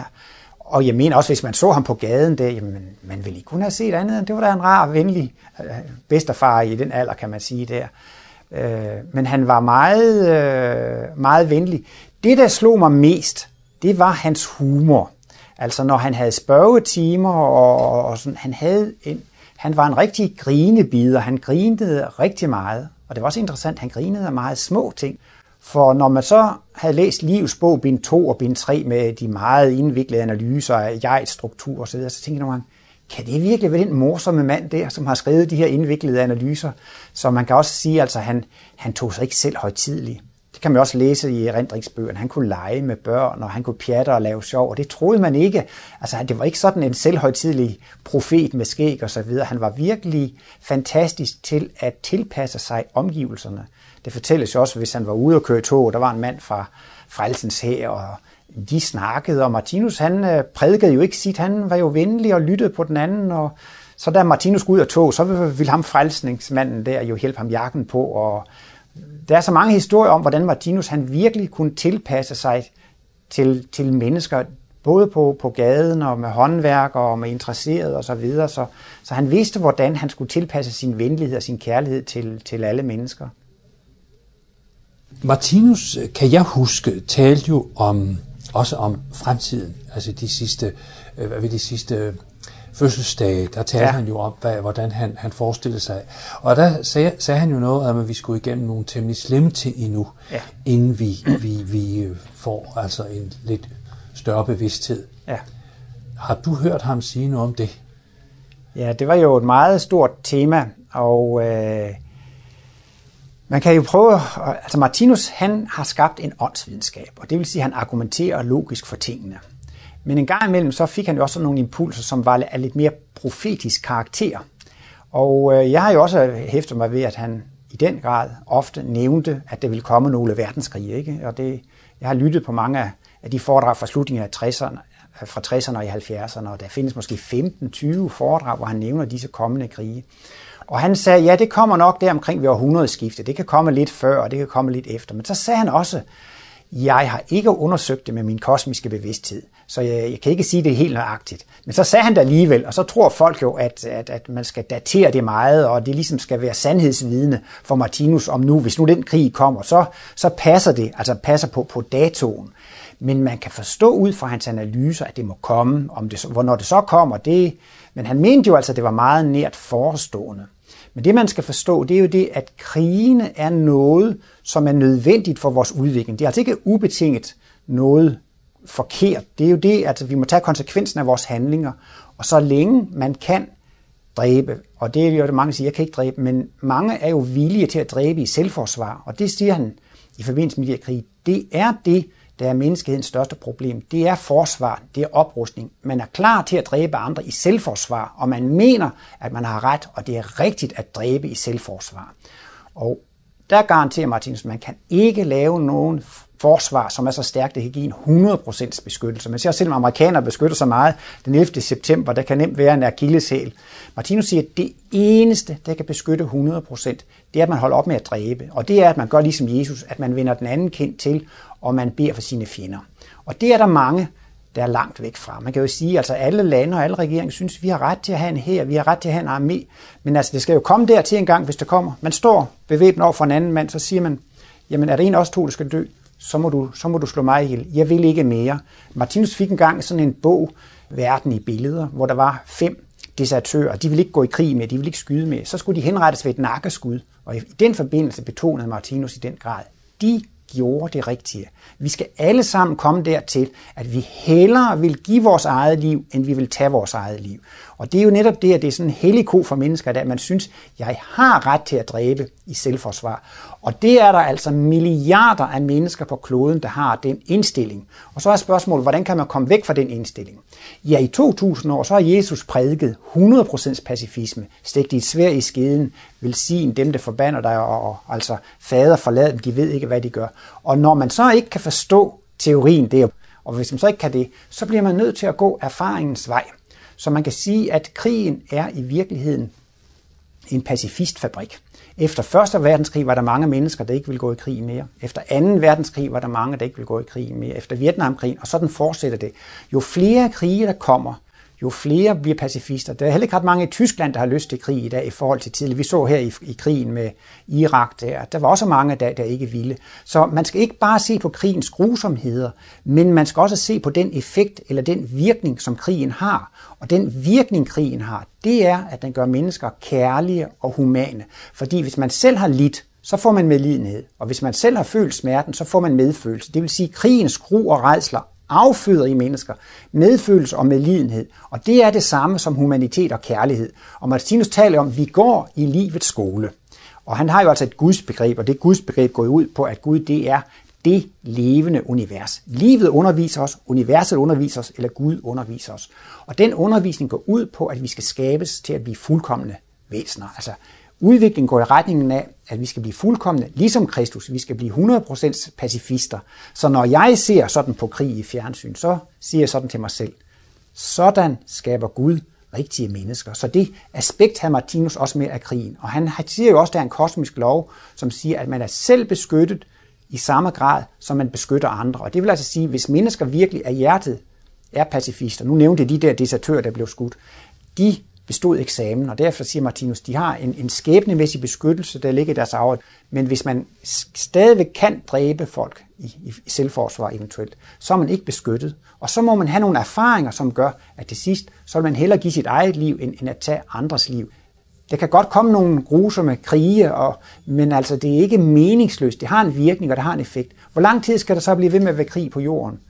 og jeg mener også, hvis man så ham på gaden der, jamen, man ville ikke kunne have set andet end, det var da en rar, og venlig øh, bedstefar i den alder, kan man sige der. Øh, men han var meget, øh, meget venlig. Det, der slog mig mest, det var hans humor. Altså når han havde spørgetimer, og, og sådan, han, havde en, han var en rigtig grinebider. Han grinede rigtig meget. Og det var også interessant, han grinede af meget små ting. For når man så havde læst Livs bog, bind 2 og bind 3 med de meget indviklede analyser af jegets struktur osv., så tænkte jeg nogle gange, kan det virkelig være den morsomme mand der, som har skrevet de her indviklede analyser? Så man kan også sige, altså han, han tog sig ikke selv højtidligt. Det kan man også læse i erindringsbøgerne. Han kunne lege med børn, og han kunne pjatte og lave sjov, og det troede man ikke. Altså, det var ikke sådan en selvhøjtidlig profet med skæg og så videre. Han var virkelig fantastisk til at tilpasse sig omgivelserne. Det fortælles jo også, hvis han var ude og køre tog, der var en mand fra Frelsens her, og de snakkede, og Martinus han øh, prædikede jo ikke sit, han var jo venlig og lyttede på den anden, og så da Martinus skulle ud af tog, så ville ham frelsningsmanden der jo hjælpe ham jakken på, og der er så mange historier om, hvordan Martinus han virkelig kunne tilpasse sig til, til mennesker, både på, på gaden og med håndværkere og med interesserede og Så, videre. så, så han vidste, hvordan han skulle tilpasse sin venlighed og sin kærlighed til, til alle mennesker. Martinus, kan jeg huske, talte jo om, også om fremtiden, altså de sidste, øh, hvad ved de sidste fødselsdage, der talte ja. han jo om, hvad, hvordan han, han forestillede sig. Og der sagde, sagde han jo noget om, at vi skulle igennem nogle temmelig slemme ting endnu, ja. inden vi, vi, vi får altså en lidt større bevidsthed. Ja. Har du hørt ham sige noget om det? Ja, det var jo et meget stort tema, og øh, man kan jo prøve, altså Martinus han har skabt en åndsvidenskab, og det vil sige, at han argumenterer logisk for tingene. Men en gang imellem så fik han jo også nogle impulser, som var af lidt mere profetisk karakter. Og øh, jeg har jo også hæftet mig ved, at han i den grad ofte nævnte, at der ville komme nogle verdenskrige. Ikke? Og det, jeg har lyttet på mange af de foredrag fra slutningen af 60'erne, fra 60'erne og i 70'erne, og der findes måske 15-20 foredrag, hvor han nævner disse kommende krige. Og han sagde, ja, det kommer nok der omkring ved århundredeskiftet. Det kan komme lidt før, og det kan komme lidt efter. Men så sagde han også, jeg har ikke undersøgt det med min kosmiske bevidsthed, så jeg, jeg kan ikke sige det helt nøjagtigt. Men så sagde han det alligevel, og så tror folk jo, at, at, at man skal datere det meget, og det ligesom skal være sandhedsvidende for Martinus om nu, hvis nu den krig kommer, så, så passer det, altså passer på, på datoen. Men man kan forstå ud fra hans analyser, at det må komme, om det, hvornår det så kommer, det, men han mente jo altså, at det var meget nært forestående. Men det, man skal forstå, det er jo det, at krigene er noget, som er nødvendigt for vores udvikling. Det er altså ikke ubetinget noget forkert. Det er jo det, at vi må tage konsekvensen af vores handlinger. Og så længe man kan dræbe, og det er jo det, mange siger, jeg kan ikke dræbe, men mange er jo villige til at dræbe i selvforsvar. Og det siger han i forbindelse med de her krig. Det er det, der er menneskehedens største problem. Det er forsvar, det er oprustning. Man er klar til at dræbe andre i selvforsvar, og man mener, at man har ret, og det er rigtigt at dræbe i selvforsvar. Og der garanterer Martinus, at man kan ikke lave nogen forsvar, som er så stærkt, det kan give en 100% beskyttelse. Man ser også, selvom amerikanere beskytter sig meget den 11. september, der kan nemt være en akilleshæl. Martinus siger, at det eneste, der kan beskytte 100%, det er, at man holder op med at dræbe. Og det er, at man gør ligesom Jesus, at man vender den anden kind til, og man beder for sine fjender. Og det er der mange, der er langt væk fra. Man kan jo sige, at altså alle lande og alle regeringer synes, at vi har ret til at have en her, vi har ret til at have en armé. Men altså, det skal jo komme dertil en gang, hvis det kommer. Man står bevæbnet over for en anden mand, så siger man, jamen er der en af os to, der skal dø, så må du, så må du slå mig ihjel. Jeg vil ikke mere. Martinus fik engang sådan en bog, Verden i billeder, hvor der var fem desertører. De ville ikke gå i krig med, de ville ikke skyde med. Så skulle de henrettes ved et nakkeskud. Og i den forbindelse betonede Martinus i den grad, de gjorde det rigtige. Vi skal alle sammen komme dertil, at vi hellere vil give vores eget liv, end vi vil tage vores eget liv. Og det er jo netop det, at det er sådan en hellig ko for mennesker, at man synes, jeg har ret til at dræbe i selvforsvar. Og det er der altså milliarder af mennesker på kloden, der har den indstilling. Og så er spørgsmålet, hvordan kan man komme væk fra den indstilling? Ja, i 2000 år, så har Jesus prædiket 100% pacifisme, Stik dit svær i skeden, velsign dem, der forbander dig, og, og altså fader forlad dem, de ved ikke, hvad de gør. Og når man så ikke kan forstå teorien der, og hvis man så ikke kan det, så bliver man nødt til at gå erfaringens vej. Så man kan sige, at krigen er i virkeligheden en pacifistfabrik. Efter 1. verdenskrig var der mange mennesker, der ikke ville gå i krig mere. Efter 2. verdenskrig var der mange, der ikke ville gå i krig mere. Efter Vietnamkrigen, og sådan fortsætter det. Jo flere krige, der kommer, jo flere bliver pacifister. Der er heller ikke ret mange i Tyskland, der har lyst til krig i dag i forhold til tidligere. Vi så her i, i krigen med Irak, der, der var også mange, der, der ikke ville. Så man skal ikke bare se på krigens grusomheder, men man skal også se på den effekt eller den virkning, som krigen har. Og den virkning, krigen har, det er, at den gør mennesker kærlige og humane. Fordi hvis man selv har lidt, så får man medlidenhed. Og hvis man selv har følt smerten, så får man medfølelse. Det vil sige, at krigens gru og redsler afføder i mennesker medfølelse og medlidenhed. Og det er det samme som humanitet og kærlighed. Og Martinus taler om, at vi går i livets skole. Og han har jo altså et gudsbegreb, og det gudsbegreb går ud på, at Gud det er det levende univers. Livet underviser os, universet underviser os, eller Gud underviser os. Og den undervisning går ud på, at vi skal skabes til at blive fuldkommende væsener. Altså udviklingen går i retningen af, at vi skal blive fuldkommende, ligesom Kristus. Vi skal blive 100% pacifister. Så når jeg ser sådan på krig i fjernsyn, så siger jeg sådan til mig selv, sådan skaber Gud rigtige mennesker. Så det aspekt har Martinus også med af krigen. Og han siger jo også, at der er en kosmisk lov, som siger, at man er selv beskyttet i samme grad, som man beskytter andre. Og det vil altså sige, at hvis mennesker virkelig af hjertet er pacifister, nu nævnte jeg de der desertører, der blev skudt, de bestod eksamen, og derfor siger Martinus, de har en, en skæbnemæssig beskyttelse, der ligger i deres arv. Men hvis man stadigvæk kan dræbe folk i, i, i selvforsvar eventuelt, så er man ikke beskyttet. Og så må man have nogle erfaringer, som gør, at til sidst, så vil man hellere give sit eget liv, end, end at tage andres liv. Der kan godt komme nogle grusomme krige, og, men altså, det er ikke meningsløst. Det har en virkning, og det har en effekt. Hvor lang tid skal der så blive ved med at være krig på jorden?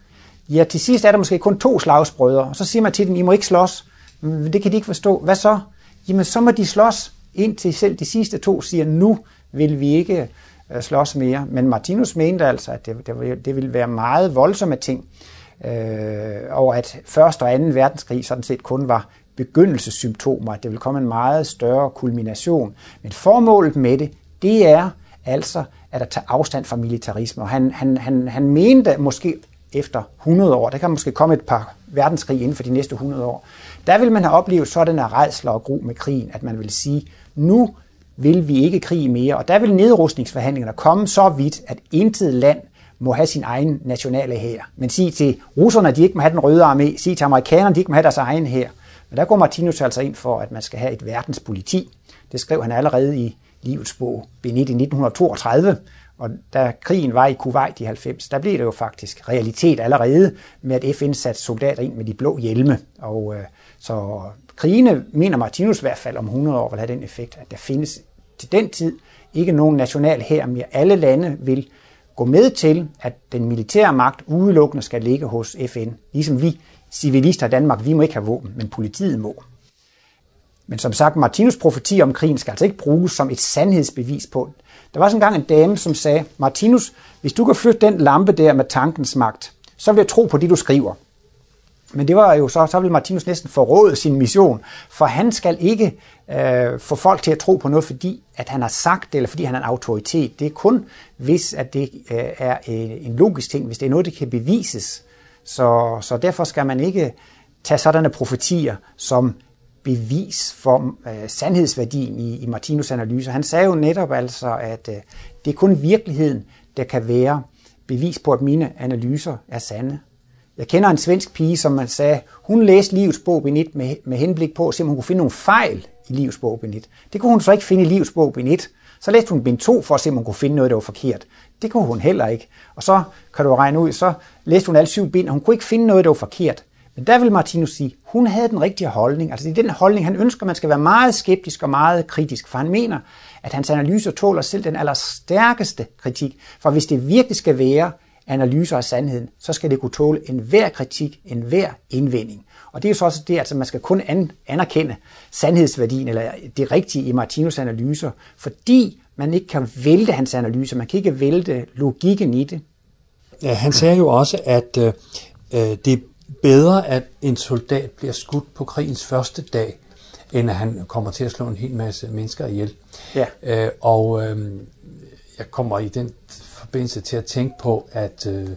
Ja, til sidst er der måske kun to slagsbrødre, og så siger man til dem, I må ikke slås. Det kan de ikke forstå. Hvad så? Jamen, så må de slås, indtil selv de sidste to siger, nu vil vi ikke øh, slås mere. Men Martinus mente altså, at det, det, det ville være meget voldsomme ting, øh, og at første og anden verdenskrig sådan set kun var begyndelsessymptomer, at det vil komme en meget større kulmination. Men formålet med det, det er altså at tage afstand fra militarisme. Og han, han, han, han mente måske efter 100 år, der kan måske komme et par verdenskrig inden for de næste 100 år, der vil man have oplevet sådan en redsler og gro med krigen, at man vil sige, nu vil vi ikke krig mere, og der vil nedrustningsforhandlingerne komme så vidt, at intet land må have sin egen nationale hær. Men sig til russerne, de ikke må have den røde armé, sig til amerikanerne, de ikke må have deres egen hær. Men der går Martinus altså ind for, at man skal have et verdenspoliti. Det skrev han allerede i Livets bog, Benet i 1932, og da krigen var i Kuwait i 90, der blev det jo faktisk realitet allerede med, at FN satte soldater ind med de blå hjelme. Og øh, så krigene, mener Martinus i hvert fald om 100 år, vil have den effekt, at der findes til den tid ikke nogen national her mere. Alle lande vil gå med til, at den militære magt udelukkende skal ligge hos FN. Ligesom vi civilister i Danmark, vi må ikke have våben, men politiet må. Men som sagt, Martinus profeti om krigen skal altså ikke bruges som et sandhedsbevis på. Der var sådan engang en dame, som sagde, Martinus, hvis du kan flytte den lampe der med tankens magt, så vil jeg tro på det, du skriver. Men det var jo så, så ville Martinus næsten forråde sin mission, for han skal ikke øh, få folk til at tro på noget, fordi at han har sagt det, eller fordi han er en autoritet. Det er kun, hvis at det øh, er øh, en logisk ting, hvis det er noget, der kan bevises. Så, så derfor skal man ikke tage sådanne profetier som bevis for øh, sandhedsværdien i, i Martinus analyse. Han sagde jo netop altså, at øh, det er kun virkeligheden, der kan være bevis på, at mine analyser er sande. Jeg kender en svensk pige, som man sagde, hun læste Livets bog Benit med, med henblik på at se, om hun kunne finde nogle fejl i Livets bog Benit. Det kunne hun så ikke finde i Livets bog Benit. Så læste hun bind 2 for at se, om hun kunne finde noget, der var forkert. Det kunne hun heller ikke. Og så kan du regne ud, så læste hun alle syv bind, og hun kunne ikke finde noget, der var forkert. Men der vil Martinus sige, hun havde den rigtige holdning. Altså det er den holdning, han ønsker, man skal være meget skeptisk og meget kritisk, for han mener, at hans analyser tåler selv den allerstærkeste kritik. For hvis det virkelig skal være analyser af sandheden, så skal det kunne tåle enhver kritik, enhver indvending. Og det er jo så også det, at altså man skal kun anerkende sandhedsværdien eller det rigtige i Martinus analyser, fordi man ikke kan vælte hans analyser, man kan ikke vælte logikken i det. Ja, han sagde jo også, at øh, øh det er bedre, at en soldat bliver skudt på krigens første dag, end at han kommer til at slå en hel masse mennesker ihjel. Ja. Øh, og øh, jeg kommer i den forbindelse til at tænke på, at øh,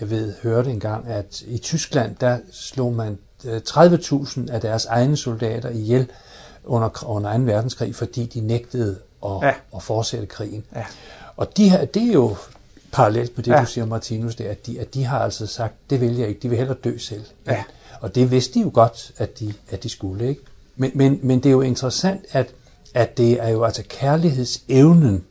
jeg ved, hørte engang, at i Tyskland, der slog man 30.000 øh, af deres egne soldater ihjel under, under 2. verdenskrig, fordi de nægtede at, ja. at fortsætte krigen. Ja. Og de her, det er jo parallelt med det, ja. du siger, Martinus, det, at, de, at de har altså sagt, det vil jeg ikke, de vil hellere dø selv. Ja. Og det vidste de jo godt, at de, at de skulle. ikke. Men, men, men det er jo interessant, at, at det er jo altså kærlighedsevnen,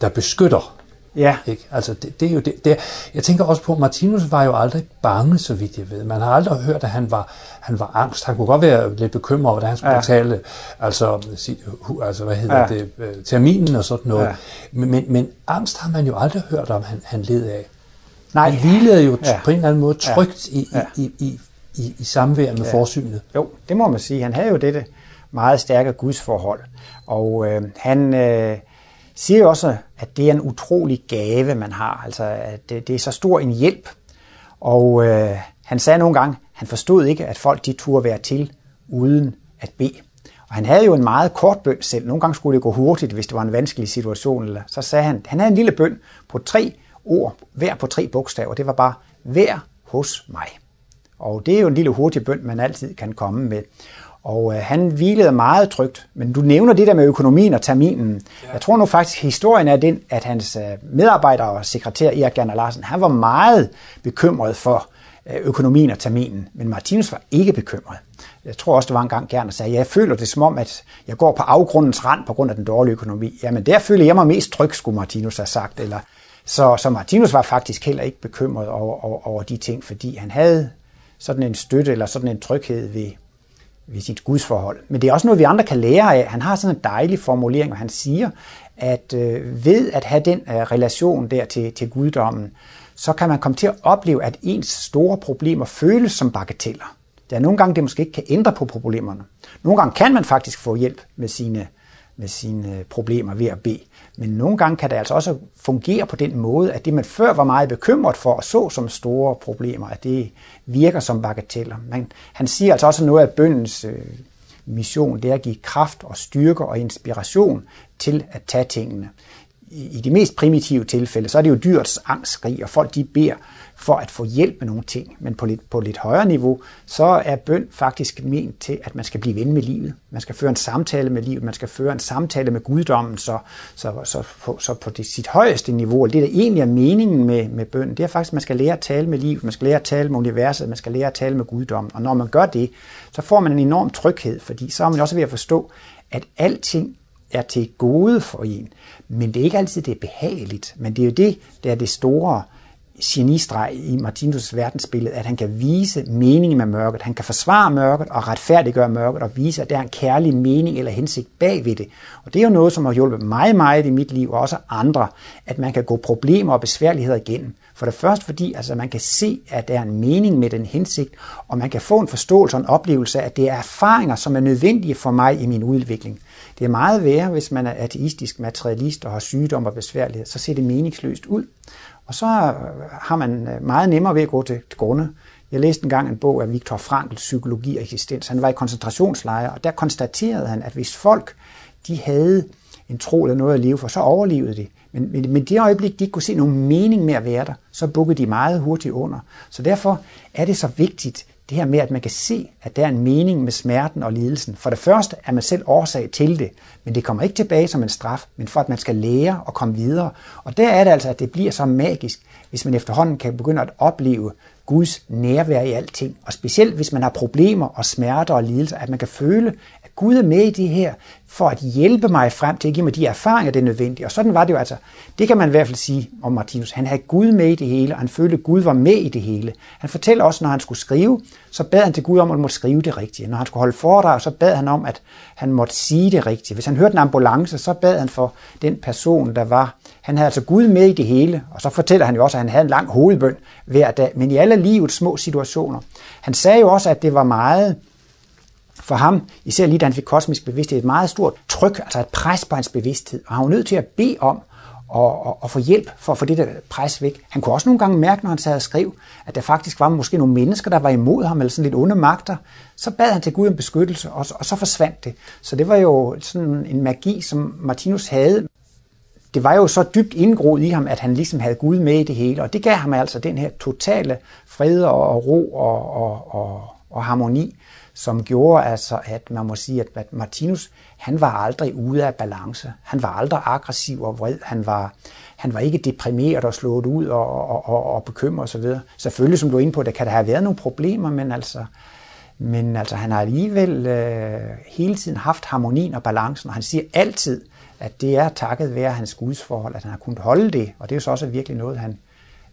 der beskytter Ja. Ikke? Altså, det, det er jo det, det. Jeg tænker også på, at Martinus var jo aldrig bange, så vidt jeg ved. Man har aldrig hørt, at han var, han var angst. Han kunne godt være lidt bekymret over, at han skulle ja. betale, altså, altså, hvad hedder ja. det, øh, terminen og sådan noget. Ja. Men, men, men angst har man jo aldrig hørt om, han, han led af. Nej. Han hvilede jo ja. på en eller anden måde trygt ja. i, ja. i, i, i, i samvær med ja. forsynet. Jo, det må man sige. Han havde jo dette meget stærke gudsforhold. Og øh, han øh, siger jo også, at det er en utrolig gave, man har. Altså, at det, det er så stor en hjælp. Og øh, han sagde nogle gange, han forstod ikke, at folk de turde være til uden at bede. Og han havde jo en meget kort bøn selv. Nogle gange skulle det gå hurtigt, hvis det var en vanskelig situation. Eller så sagde han, han havde en lille bøn på tre ord, hver på tre bogstaver. Det var bare, vær hos mig. Og det er jo en lille hurtig bøn, man altid kan komme med. Og øh, han hvilede meget trygt. Men du nævner det der med økonomien og terminen. Ja. Jeg tror nu faktisk, at historien er den, at hans øh, medarbejder og sekretær Erik Gerner Larsen, han var meget bekymret for øh, økonomien og terminen. Men Martinus var ikke bekymret. Jeg tror også, det var en gang Gerner sagde, jeg føler det som om, at jeg går på afgrundens rand på grund af den dårlige økonomi. Jamen der føler jeg mig mest tryg, skulle Martinus have sagt. Eller, så, så Martinus var faktisk heller ikke bekymret over, over, over de ting, fordi han havde sådan en støtte eller sådan en tryghed ved, ved sit gudsforhold. Men det er også noget, vi andre kan lære af. Han har sådan en dejlig formulering, hvor han siger, at øh, ved at have den øh, relation der til, til guddommen, så kan man komme til at opleve, at ens store problemer føles som bagateller. Der er nogle gange, det måske ikke kan ændre på problemerne. Nogle gange kan man faktisk få hjælp med sine, med sine øh, problemer ved at bede. Men nogle gange kan det altså også fungere på den måde, at det man før var meget bekymret for og så som store problemer, at det virker som bagateller. Men han siger altså også noget af bøndens øh, mission, det er at give kraft og styrke og inspiration til at tage tingene. I de mest primitive tilfælde, så er det jo dyrets angstskrig, og folk de beder for at få hjælp med nogle ting. Men på lidt, på lidt højere niveau, så er bøn faktisk ment til, at man skal blive ven med livet. Man skal føre en samtale med livet, man skal føre en samtale med guddommen, så, så, så, på, så på det, sit højeste niveau, og det der egentlig er meningen med, med bøn, det er faktisk, at man skal lære at tale med livet, man skal lære at tale med universet, man skal lære at tale med guddommen. Og når man gør det, så får man en enorm tryghed, fordi så er man også ved at forstå, at alting er til gode for en. Men det er ikke altid, det er behageligt. Men det er jo det, der er det store genistreg i Martinus' verdensbillede, at han kan vise meningen med mørket. Han kan forsvare mørket og retfærdiggøre mørket og vise, at der er en kærlig mening eller hensigt bag ved det. Og det er jo noget, som har hjulpet mig meget i mit liv, og også andre, at man kan gå problemer og besværligheder igennem. For det første fordi altså, man kan se, at der er en mening med den hensigt, og man kan få en forståelse og en oplevelse af, at det er erfaringer, som er nødvendige for mig i min udvikling. Det er meget værre, hvis man er ateistisk materialist og har sygdom og besværlighed, så ser det meningsløst ud. Og så øh, har man øh, meget nemmere ved at gå til, til grunde. Jeg læste engang en bog af Viktor Frankl, Psykologi og eksistens. Han var i koncentrationslejre, og der konstaterede han, at hvis folk de havde en tro eller noget at leve for, så overlevede de. Men, men, men det øjeblik, de ikke kunne se nogen mening med at være der, så bukkede de meget hurtigt under. Så derfor er det så vigtigt, det her med, at man kan se, at der er en mening med smerten og lidelsen. For det første er man selv årsag til det, men det kommer ikke tilbage som en straf, men for at man skal lære og komme videre. Og der er det altså, at det bliver så magisk, hvis man efterhånden kan begynde at opleve Guds nærvær i alting. Og specielt hvis man har problemer og smerter og lidelser, at man kan føle, Gud er med i det her, for at hjælpe mig frem til at give mig de erfaringer, det er nødvendigt. Og sådan var det jo altså. Det kan man i hvert fald sige om Martinus. Han havde Gud med i det hele, og han følte, at Gud var med i det hele. Han fortæller også, når han skulle skrive, så bad han til Gud om, at han måtte skrive det rigtige. Når han skulle holde foredrag, så bad han om, at han måtte sige det rigtige. Hvis han hørte en ambulance, så bad han for den person, der var. Han havde altså Gud med i det hele, og så fortæller han jo også, at han havde en lang hovedbøn hver dag, men i alle livets små situationer. Han sagde jo også, at det var meget for ham, især lige da han fik kosmisk bevidsthed, et meget stort tryk, altså et pres på hans bevidsthed, og han var nødt til at bede om at, at, og få hjælp for at få det der pres væk. Han kunne også nogle gange mærke, når han sad og skrev, at der faktisk var måske nogle mennesker, der var imod ham, eller sådan lidt onde magter. Så bad han til Gud om beskyttelse, og, og så forsvandt det. Så det var jo sådan en magi, som Martinus havde. Det var jo så dybt indgroet i ham, at han ligesom havde Gud med i det hele, og det gav ham altså den her totale fred og ro og, og, og, og harmoni, som gjorde altså, at man må sige, at Martinus, han var aldrig ude af balance. Han var aldrig aggressiv og vred. Han var, han var ikke deprimeret og slået ud og, og, og, og bekymret osv. Selvfølgelig, som du er inde på, der kan der have været nogle problemer, men altså, men altså, han har alligevel øh, hele tiden haft harmonien og balancen, og han siger altid, at det er takket være hans gudsforhold, at han har kunnet holde det, og det er jo så også virkelig noget, han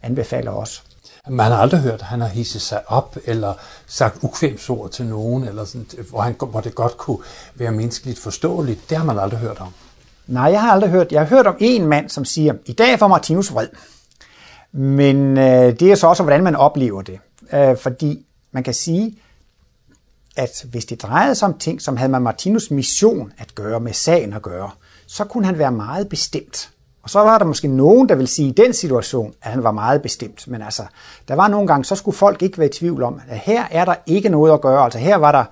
anbefaler os. Man har aldrig hørt, at han har hisset sig op, eller sagt ukvemsord til nogen, eller sådan, hvor, han, hvor det godt kunne være menneskeligt forståeligt. Det har man aldrig hørt om. Nej, jeg har aldrig hørt. Jeg har hørt om en mand, som siger, i dag var Martinus vred. Men øh, det er så også, hvordan man oplever det. Øh, fordi man kan sige, at hvis det drejede sig om ting, som havde med Martinus mission at gøre, med sagen at gøre, så kunne han være meget bestemt. Og så var der måske nogen, der vil sige i den situation, at han var meget bestemt. Men altså, der var nogle gange, så skulle folk ikke være i tvivl om, at her er der ikke noget at gøre. Altså her var der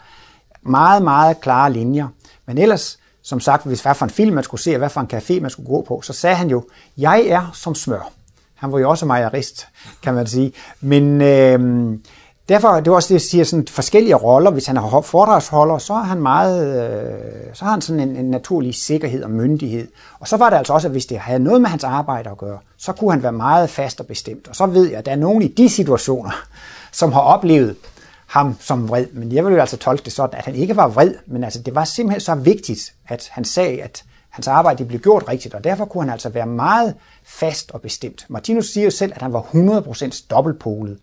meget, meget klare linjer. Men ellers, som sagt, hvis hvad for en film man skulle se, og hvad for en café man skulle gå på, så sagde han jo, jeg er som smør. Han var jo også mejerist, kan man sige. Men øh, derfor, det var også det, jeg siger, sådan forskellige roller. Hvis han er foredragsholder, så er han meget, øh, så har han sådan en, en naturlig sikkerhed og myndighed. Og så var det altså også, at hvis det havde noget med hans arbejde at gøre, så kunne han være meget fast og bestemt. Og så ved jeg, at der er nogen i de situationer, som har oplevet ham som vred. Men jeg vil jo altså tolke det sådan, at han ikke var vred, men altså det var simpelthen så vigtigt, at han sagde, at hans arbejde blev gjort rigtigt, og derfor kunne han altså være meget fast og bestemt. Martinus siger jo selv, at han var 100% dobbeltpolet.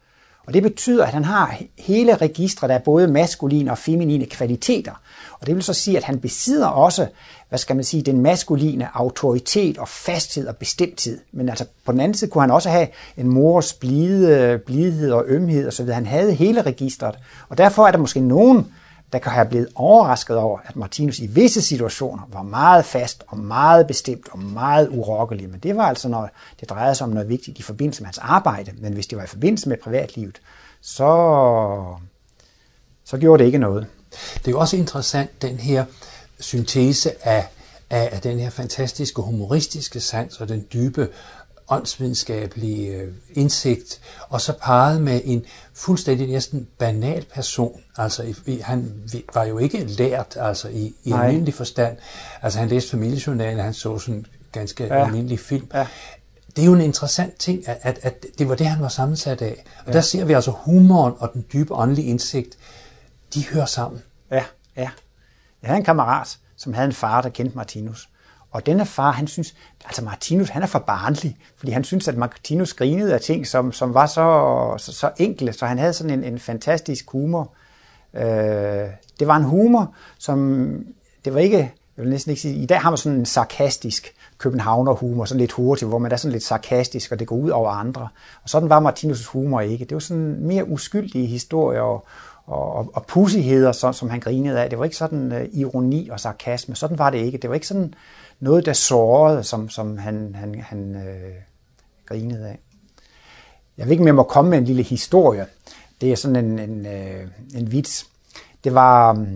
Og det betyder, at han har hele registret af både maskuline og feminine kvaliteter. Og det vil så sige, at han besidder også, hvad skal man sige, den maskuline autoritet og fasthed og bestemthed. Men altså på den anden side kunne han også have en mors blide, blidhed og ømhed osv. Han havde hele registret. Og derfor er der måske nogen, der kan have blevet overrasket over, at Martinus i visse situationer var meget fast og meget bestemt og meget urokkelig. Men det var altså, når det drejede sig om noget vigtigt i forbindelse med hans arbejde. Men hvis det var i forbindelse med privatlivet, så, så gjorde det ikke noget. Det er jo også interessant, den her syntese af, af, af den her fantastiske humoristiske sans og den dybe åndsvidenskabelige øh, indsigt, og så parret med en fuldstændig næsten banal person. Altså, han var jo ikke lært altså, i, i almindelig forstand. Altså, han læste familiejournalen, han så sådan ganske ja. almindelig film. Ja. Det er jo en interessant ting, at, at, at det var det, han var sammensat af. Og ja. der ser vi altså humoren og den dybe åndelige indsigt, de hører sammen. Ja, ja. Jeg havde en kammerat, som havde en far, der kendte Martinus. Og denne far, han synes, altså Martinus, han er for barnlig, fordi han synes, at Martinus grinede af ting, som, som var så, så, så enkle, så han havde sådan en, en fantastisk humor. Øh, det var en humor, som, det var ikke, jeg vil næsten ikke sige, i dag har man sådan en sarkastisk københavner-humor, sådan lidt hurtigt, hvor man er sådan lidt sarkastisk, og det går ud over andre. Og sådan var Martinus' humor ikke. Det var sådan mere uskyldige historier og, og, og, og pussigheder, som, som han grinede af. Det var ikke sådan uh, ironi og sarkasme. Sådan var det ikke. Det var ikke sådan noget, der sårede, som, som han, han, han øh, grinede af. Jeg ved ikke, om jeg må komme med en lille historie. Det er sådan en, en, øh, en vits. Det var øh,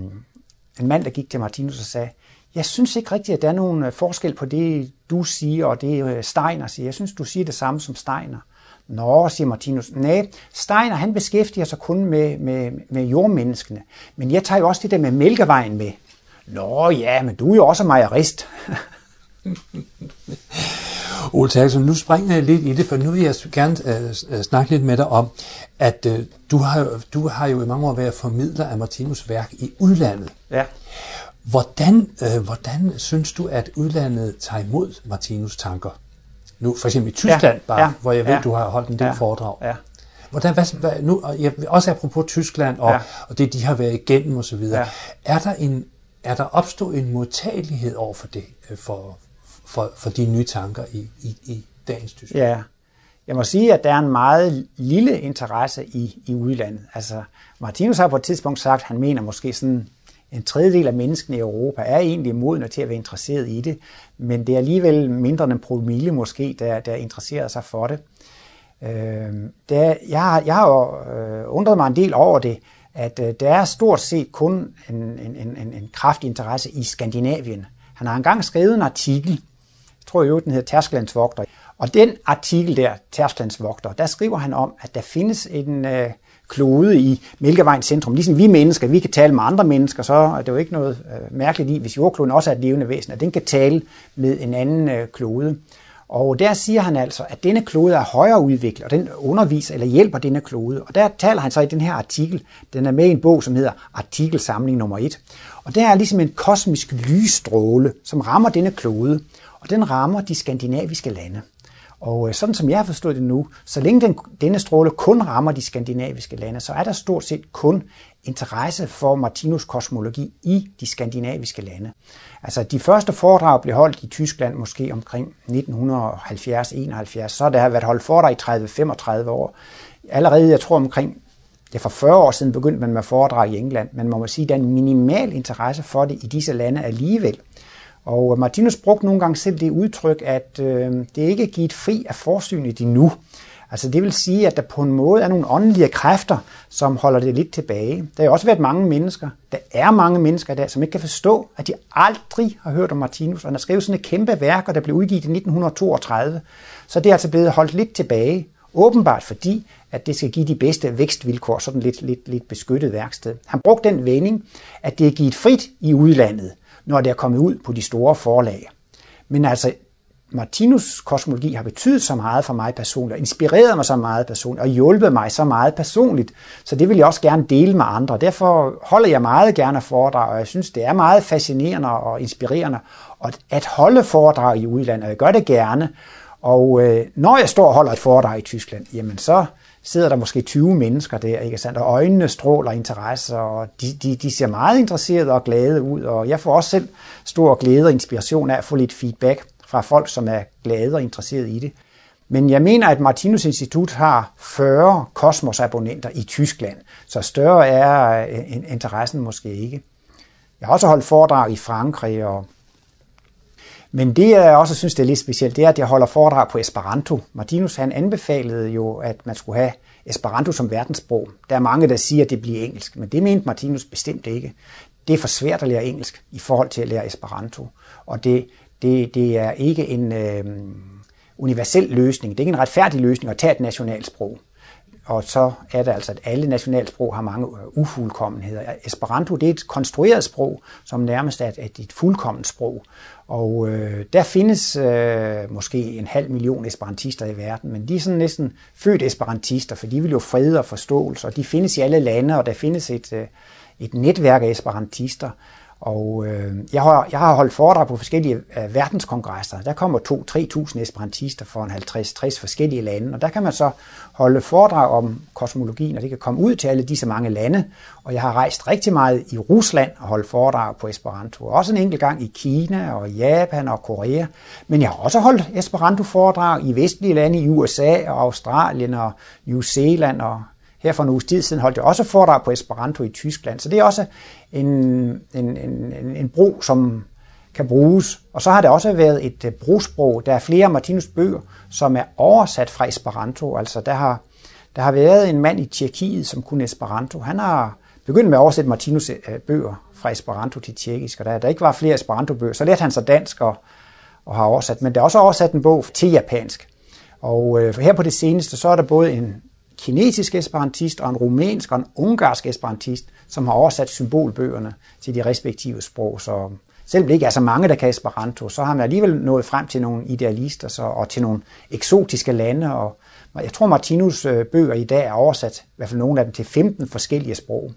en mand, der gik til Martinus og sagde, jeg synes ikke rigtigt, at der er nogen øh, forskel på det, du siger, og det øh, Steiner siger. Jeg synes, du siger det samme som Steiner. Nå, siger Martinus. Nej, Steiner han beskæftiger sig kun med, med, med jordmenneskene. Men jeg tager jo også det der med mælkevejen med. Nå ja, men du er jo også majerist. Ole Terkelsen, nu springer jeg lidt i det, for nu vil jeg gerne uh, snakke lidt med dig om, at uh, du, har, du har jo i mange år været formidler af Martinus værk i udlandet. Ja. Hvordan, uh, hvordan synes du, at udlandet tager imod Martinus tanker? Nu for eksempel i Tyskland, ja, bare, ja, hvor jeg ved, ja, du har holdt en del ja, foredrag. Ja. Hvordan, hvad, hvad, nu, jeg, også apropos Tyskland og, ja. og det, de har været igennem osv., ja. er der en er der opstået en modtagelighed over for det, øh, for, for, for de nye tanker i, i, i dagens Tyskland? Ja, jeg må sige, at der er en meget lille interesse i, i udlandet. Altså, Martinus har på et tidspunkt sagt, at han mener måske sådan en tredjedel af menneskene i Europa er egentlig modne til at være interesseret i det, men det er alligevel mindre end en promille måske, der, der interesserer sig for det. Øh, der jeg, har, jeg har jo øh, undret mig en del over det, at øh, der er stort set kun en, en, en, en kraftig interesse i Skandinavien. Han har engang skrevet en artikel, jeg tror jo, den hedder Tærsklandsvogter, og den artikel der, Tærsklandsvogter, der skriver han om, at der findes en øh, klode i Mælkevejens centrum. Ligesom vi mennesker, vi kan tale med andre mennesker, så er det jo ikke noget øh, mærkeligt i, hvis jordkloden også er et levende væsen, at den kan tale med en anden øh, klode. Og der siger han altså, at denne klode er højere udviklet, og den underviser eller hjælper denne klode. Og der taler han så i den her artikel, den er med i en bog, som hedder Artikelsamling nummer 1. Og der er ligesom en kosmisk lysstråle, som rammer denne klode, og den rammer de skandinaviske lande. Og øh, sådan som jeg har forstået det nu, så længe den, denne stråle kun rammer de skandinaviske lande, så er der stort set kun interesse for Martinus kosmologi i de skandinaviske lande. Altså de første foredrag blev holdt i Tyskland måske omkring 1970-71, så der har været holdt foredrag i 30-35 år. Allerede, jeg tror omkring Ja, for 40 år siden begyndte man med foredrag i England, men man må sige, at der er en minimal interesse for det i disse lande alligevel. Og øh, Martinus brugte nogle gange selv det udtryk, at øh, det ikke er givet fri af forsynet endnu. Altså det vil sige, at der på en måde er nogle åndelige kræfter, som holder det lidt tilbage. Der har også været mange mennesker, der er mange mennesker i dag, som ikke kan forstå, at de aldrig har hørt om Martinus. Og han har skrevet sådan et kæmpe værk, og der blev udgivet i 1932. Så det er altså blevet holdt lidt tilbage. Åbenbart fordi, at det skal give de bedste vækstvilkår, sådan lidt, lidt, lidt beskyttet værksted. Han brugte den vending, at det er givet frit i udlandet, når det er kommet ud på de store forlag. Men altså, Martinus kosmologi har betydet så meget for mig personligt, og inspireret mig så meget personligt, og hjulpet mig så meget personligt, så det vil jeg også gerne dele med andre. Derfor holder jeg meget gerne foredrag, og jeg synes, det er meget fascinerende og inspirerende at holde foredrag i udlandet, og jeg gør det gerne. Og øh, når jeg står og holder et foredrag i Tyskland, jamen så sidder der måske 20 mennesker der, ikke sandt? og øjnene stråler interesse, og de, de, de ser meget interesserede og glade ud, og jeg får også selv stor glæde og inspiration af at få lidt feedback fra folk, som er glade og interesserede i det. Men jeg mener, at Martinus Institut har 40 kosmosabonnenter i Tyskland, så større er øh, interessen måske ikke. Jeg har også holdt foredrag i Frankrig og men det, jeg også synes, det er lidt specielt, det er, at jeg holder foredrag på Esperanto. Martinus han anbefalede jo, at man skulle have Esperanto som verdenssprog. Der er mange, der siger, at det bliver engelsk, men det mente Martinus bestemt ikke. Det er for svært at lære engelsk i forhold til at lære Esperanto. Og det, det, det er ikke en øh, universel løsning, det er ikke en retfærdig løsning at tage et nationalsprog. Og så er det altså, at alle nationalsprog har mange øh, ufuldkommenheder. Esperanto det er et konstrueret sprog, som nærmest er et, et fuldkomment sprog. Og øh, der findes øh, måske en halv million esperantister i verden, men de er sådan næsten født esperantister, for de vil jo fred og forståelse, og de findes i alle lande, og der findes et, øh, et netværk af esperantister. Og øh, jeg, har, jeg har holdt foredrag på forskellige øh, verdenskongresser. Der kommer 2-3.000 esperantister fra 50-60 forskellige lande, og der kan man så holde foredrag om kosmologien, og det kan komme ud til alle disse mange lande. Og jeg har rejst rigtig meget i Rusland og holdt foredrag på Esperanto. Også en enkelt gang i Kina og Japan og Korea. Men jeg har også holdt Esperanto-foredrag i vestlige lande, i USA og Australien og New Zealand og her for en uges tid siden holdt jeg også foredrag på Esperanto i Tyskland, så det er også en, en, en, en bro, som kan bruges. Og så har det også været et øh, brugsprog. Der er flere Martinus bøger, som er oversat fra Esperanto. Altså der har, der har været en mand i Tjekkiet, som kunne Esperanto. Han har begyndt med at oversætte Martinus øh, bøger fra Esperanto til tjekkisk, og da der ikke var flere Esperanto-bøger, så lærte han sig dansk og, og har oversat. Men der er også oversat en bog til japansk. Og øh, her på det seneste, så er der både en kinesisk esperantist og en rumænsk og en ungarsk esperantist, som har oversat symbolbøgerne til de respektive sprog. Så selvom det ikke er så mange, der kan Esperanto, så har man alligevel nået frem til nogle idealister så, og til nogle eksotiske lande. Og jeg tror, Martinus øh, bøger i dag er oversat, i hvert fald nogle af dem, til 15 forskellige sprog.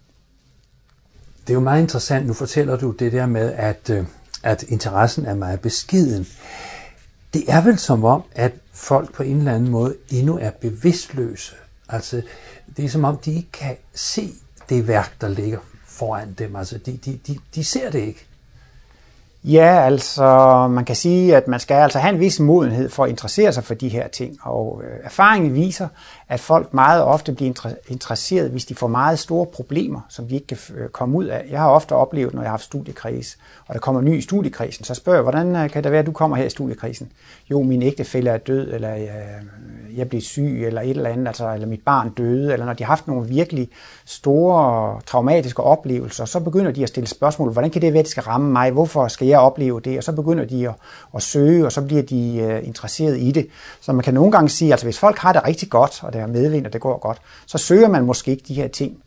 Det er jo meget interessant. Nu fortæller du det der med, at, øh, at interessen er meget beskeden. Det er vel som om, at folk på en eller anden måde endnu er bevidstløse Altså, det er som om, de ikke kan se det værk, der ligger foran dem. Altså, de, de, de, de ser det ikke. Ja, altså man kan sige, at man skal altså have en vis modenhed for at interessere sig for de her ting, og øh, erfaringen viser, at folk meget ofte bliver interesseret, hvis de får meget store problemer, som de ikke kan øh, komme ud af. Jeg har ofte oplevet, når jeg har haft studiekreds, og der kommer ny i studiekredsen, så spørger jeg, hvordan øh, kan det være, at du kommer her i studiekrisen? Jo, min ægtefælle er død, eller jeg, jeg blev syg, eller et eller andet, altså, eller mit barn døde, eller når de har haft nogle virkelig store traumatiske oplevelser, så begynder de at stille spørgsmål, hvordan kan det være, at det skal ramme mig? Hvorfor skal jeg opleve det? Og så begynder de at, at søge, og så bliver de uh, interesseret i det. Så man kan nogle gange sige, altså hvis folk har det rigtig godt, og det er medvind, og det går godt, så søger man måske ikke de her ting.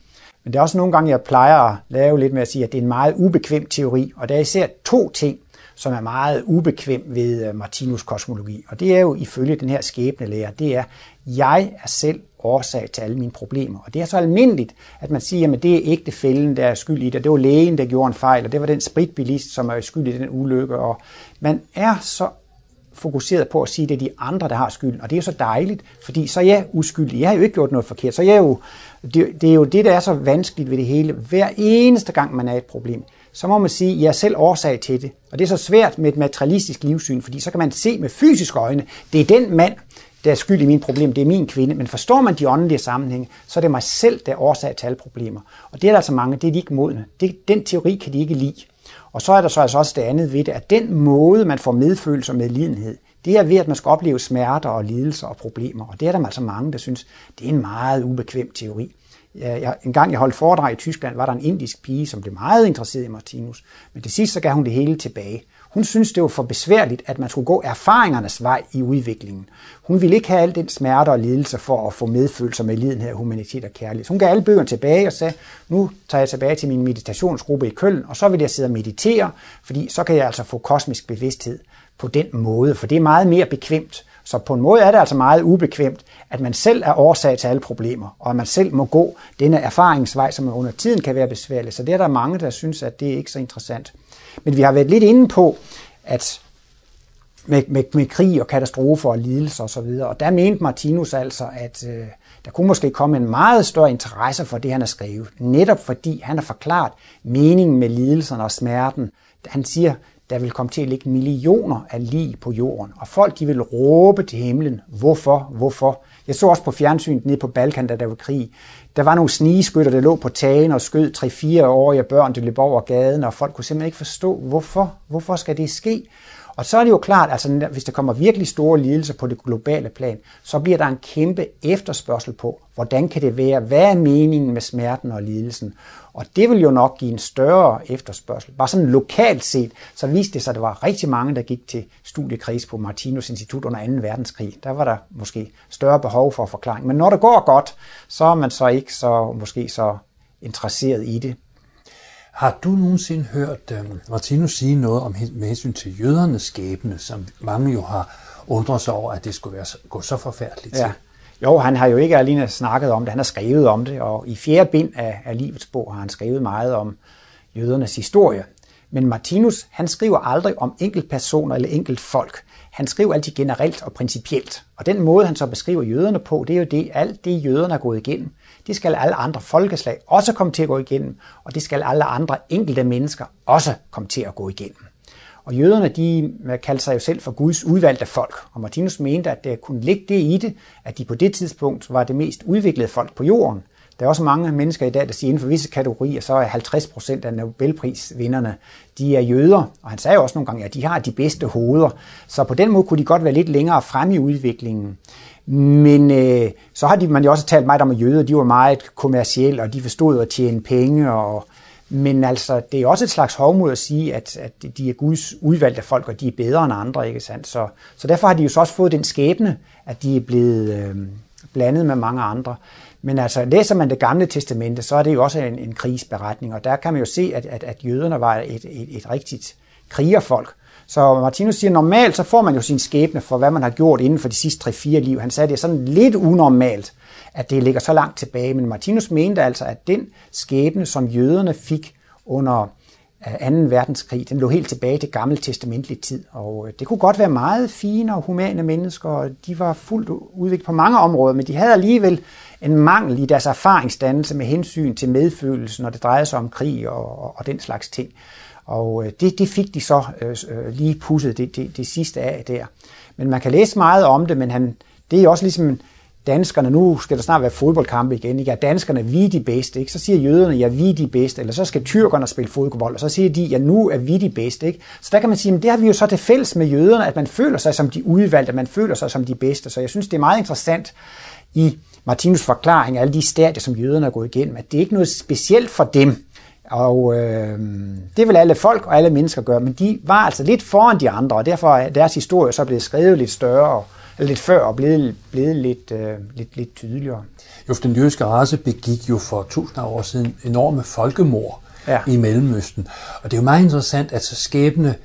Men det er også nogle gange, jeg plejer at lave lidt med at sige, at det er en meget ubekvem teori, og der er især to ting, som er meget ubekvem ved øh, Martinus kosmologi. Og det er jo ifølge den her skæbnelærer, det er, jeg er selv årsag til alle mine problemer. Og det er så almindeligt, at man siger, at det er ægtefælden, der er skyld i det, det var lægen, der gjorde en fejl, og det var den spritbilist, som er skyld i den ulykke. Og man er så fokuseret på at sige, at det er de andre, der har skylden. Og det er jo så dejligt, fordi så er jeg uskyldig. Jeg har jo ikke gjort noget forkert. Så jeg er jo, det, det er jo det, der er så vanskeligt ved det hele. Hver eneste gang, man er et problem, så må man sige, at jeg er selv årsag til det. Og det er så svært med et materialistisk livssyn, fordi så kan man se med fysiske øjne, det er den mand, der er skyld i mine problemer, det er min kvinde. Men forstår man de åndelige sammenhænge, så er det mig selv, der er årsag til alle problemer. Og det er der altså mange, det er de ikke modne. Det, den teori kan de ikke lide. Og så er der så altså også det andet ved det, at den måde, man får medfølelse og medlidenhed, det er ved, at man skal opleve smerter og lidelser og problemer. Og det er der altså mange, der synes, det er en meget ubekvem teori. Jeg, en gang jeg holdt foredrag i Tyskland, var der en indisk pige, som blev meget interesseret i Martinus. Men til sidst så gav hun det hele tilbage. Hun synes, det var for besværligt, at man skulle gå erfaringernes vej i udviklingen. Hun ville ikke have al den smerte og lidelse for at få medfølelse med lidenhed, humanitet og kærlighed. Hun gav alle bøgerne tilbage og sagde, nu tager jeg tilbage til min meditationsgruppe i Køln, og så vil jeg sidde og meditere, fordi så kan jeg altså få kosmisk bevidsthed på den måde, for det er meget mere bekvemt. Så på en måde er det altså meget ubekvemt, at man selv er årsag til alle problemer, og at man selv må gå denne erfaringsvej, som under tiden kan være besværlig. Så det er der mange, der synes, at det er ikke så interessant. Men vi har været lidt inde på, at med, med, med krig og katastrofer og lidelser osv. Og, så og der mente Martinus altså, at øh, der kunne måske komme en meget større interesse for det, han har skrevet. Netop fordi han har forklaret meningen med lidelserne og smerten. Han siger, der vil komme til at ligge millioner af lig på jorden, og folk de vil råbe til himlen, hvorfor, hvorfor? Jeg så også på fjernsynet nede på Balkan, da der var krig. Der var nogle snigeskytter, der lå på tagen og skød 3-4-årige børn, der løb over gaden, og folk kunne simpelthen ikke forstå, hvorfor, hvorfor skal det ske? Og så er det jo klart, altså hvis der kommer virkelig store lidelser på det globale plan, så bliver der en kæmpe efterspørgsel på, hvordan kan det være, hvad er meningen med smerten og lidelsen? Og det vil jo nok give en større efterspørgsel. Bare sådan lokalt set, så viste det sig, at der var rigtig mange, der gik til studiekreds på Martinus Institut under 2. verdenskrig. Der var der måske større behov for forklaring. Men når det går godt, så er man så ikke så måske så interesseret i det. Har du nogensinde hørt uh, Martinus sige noget om med hensyn til jødernes skæbne, som mange jo har undret sig over, at det skulle være, gå så forfærdeligt til? Ja. Jo, han har jo ikke alene snakket om det, han har skrevet om det, og i fjerde bind af, af Livets bog har han skrevet meget om jødernes historie. Men Martinus, han skriver aldrig om enkeltpersoner eller enkelt folk. Han skriver altid generelt og principielt. Og den måde, han så beskriver jøderne på, det er jo det, alt det jøderne har gået igennem. Det skal alle andre folkeslag også komme til at gå igennem, og det skal alle andre enkelte mennesker også komme til at gå igennem. Og jøderne, de øh, kaldte sig jo selv for Guds udvalgte folk. Og Martinus mente, at det kunne ligge det i det, at de på det tidspunkt var det mest udviklede folk på jorden. Der er også mange mennesker i dag, der siger, at inden for visse kategorier, så er 50 procent af Nobelprisvinderne, de er jøder. Og han sagde også nogle gange, at de har de bedste hoveder. Så på den måde kunne de godt være lidt længere frem i udviklingen. Men øh, så har de, man jo også talt meget om, at jøder de var meget kommercielle, og de forstod at tjene penge. Og, men altså, det er også et slags hovmod at sige, at, at de er Guds udvalgte folk, og de er bedre end andre, ikke sandt? Så, så derfor har de jo så også fået den skæbne, at de er blevet øh, blandet med mange andre. Men altså, læser man det gamle testamente, så er det jo også en, en krigsberetning, og der kan man jo se, at, at, at jøderne var et, et, et rigtigt krigerfolk. Så Martinus siger, normalt så får man jo sin skæbne for, hvad man har gjort inden for de sidste 3-4 liv. Han sagde, det er sådan lidt unormalt, at det ligger så langt tilbage. Men Martinus mente altså, at den skæbne, som jøderne fik under øh, 2. Verdenskrig, den lå helt tilbage til gammel testamentlig tid. Og øh, det kunne godt være meget fine og humane mennesker, og de var fuldt udviklet på mange områder, men de havde alligevel en mangel i deres erfaringsdannelse med hensyn til medfølelse, når det drejede sig om krig og, og, og den slags ting. Og øh, det, det fik de så øh, øh lige pusset det, det, det sidste af der. Men man kan læse meget om det, men han, det er også ligesom danskerne, nu skal der snart være fodboldkampe igen, ikke? Ja, danskerne, vi er de bedste, ikke? Så siger jøderne, ja, vi er de bedste, eller så skal tyrkerne spille fodbold, og så siger de, ja, nu er vi de bedste, ikke? Så der kan man sige, men det har vi jo så til fælles med jøderne, at man føler sig som de udvalgte, man føler sig som de bedste, så jeg synes, det er meget interessant i Martinus forklaring af alle de stadier, som jøderne er gået igennem, at det er ikke noget specielt for dem, og øh, det vil alle folk og alle mennesker gøre, men de var altså lidt foran de andre, og derfor er deres historie så blevet skrevet lidt større, eller lidt før, og blevet, blevet lidt, øh, lidt, lidt tydeligere. Jo, den jødiske race begik jo for tusinder af år siden enorme folkemord ja. i Mellemøsten. Og det er jo meget interessant, at så skæbne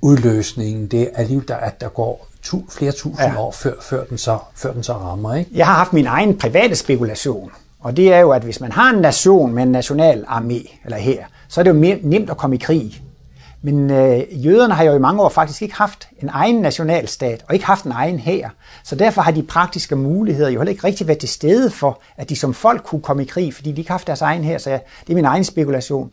udløsningen, det er alligevel, der, at der går tu, flere tusind ja. år, før, før, den så, før den så rammer. Ikke? Jeg har haft min egen private spekulation, og det er jo, at hvis man har en nation med en national armé, eller her, så er det jo mere nemt at komme i krig. Men øh, jøderne har jo i mange år faktisk ikke haft en egen nationalstat, og ikke haft en egen hær. Så derfor har de praktiske muligheder jo heller ikke rigtig været til stede for, at de som folk kunne komme i krig, fordi de ikke har haft deres egen hær. Så ja, det er min egen spekulation.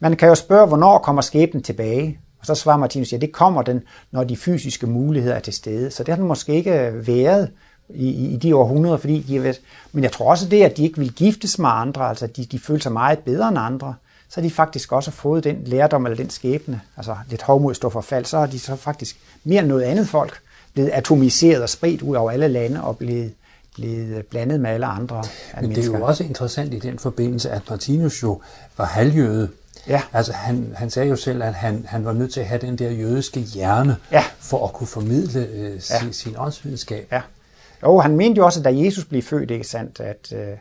Man kan jo spørge, hvornår kommer skæbnen tilbage? Og så svarer Martinus, ja, det kommer den, når de fysiske muligheder er til stede. Så det har den måske ikke været i, i de århundreder, fordi de har været... Men jeg tror også det, at de ikke vil giftes med andre, altså de, de føler sig meget bedre end andre så har de faktisk også fået den lærdom eller den skæbne, altså lidt hovmod står for fald, så har de så faktisk mere end noget andet folk blevet atomiseret og spredt ud over alle lande og blevet, blevet blandet med alle andre Men det er jo også interessant i den forbindelse, at Martinus jo var halvjøde. Ja. Altså han, han sagde jo selv, at han, han var nødt til at have den der jødiske hjerne, ja. for at kunne formidle øh, ja. sin, sin åndsvidenskab. Ja. Jo, han mente jo også, at da Jesus blev født, ikke sandt, at, øh,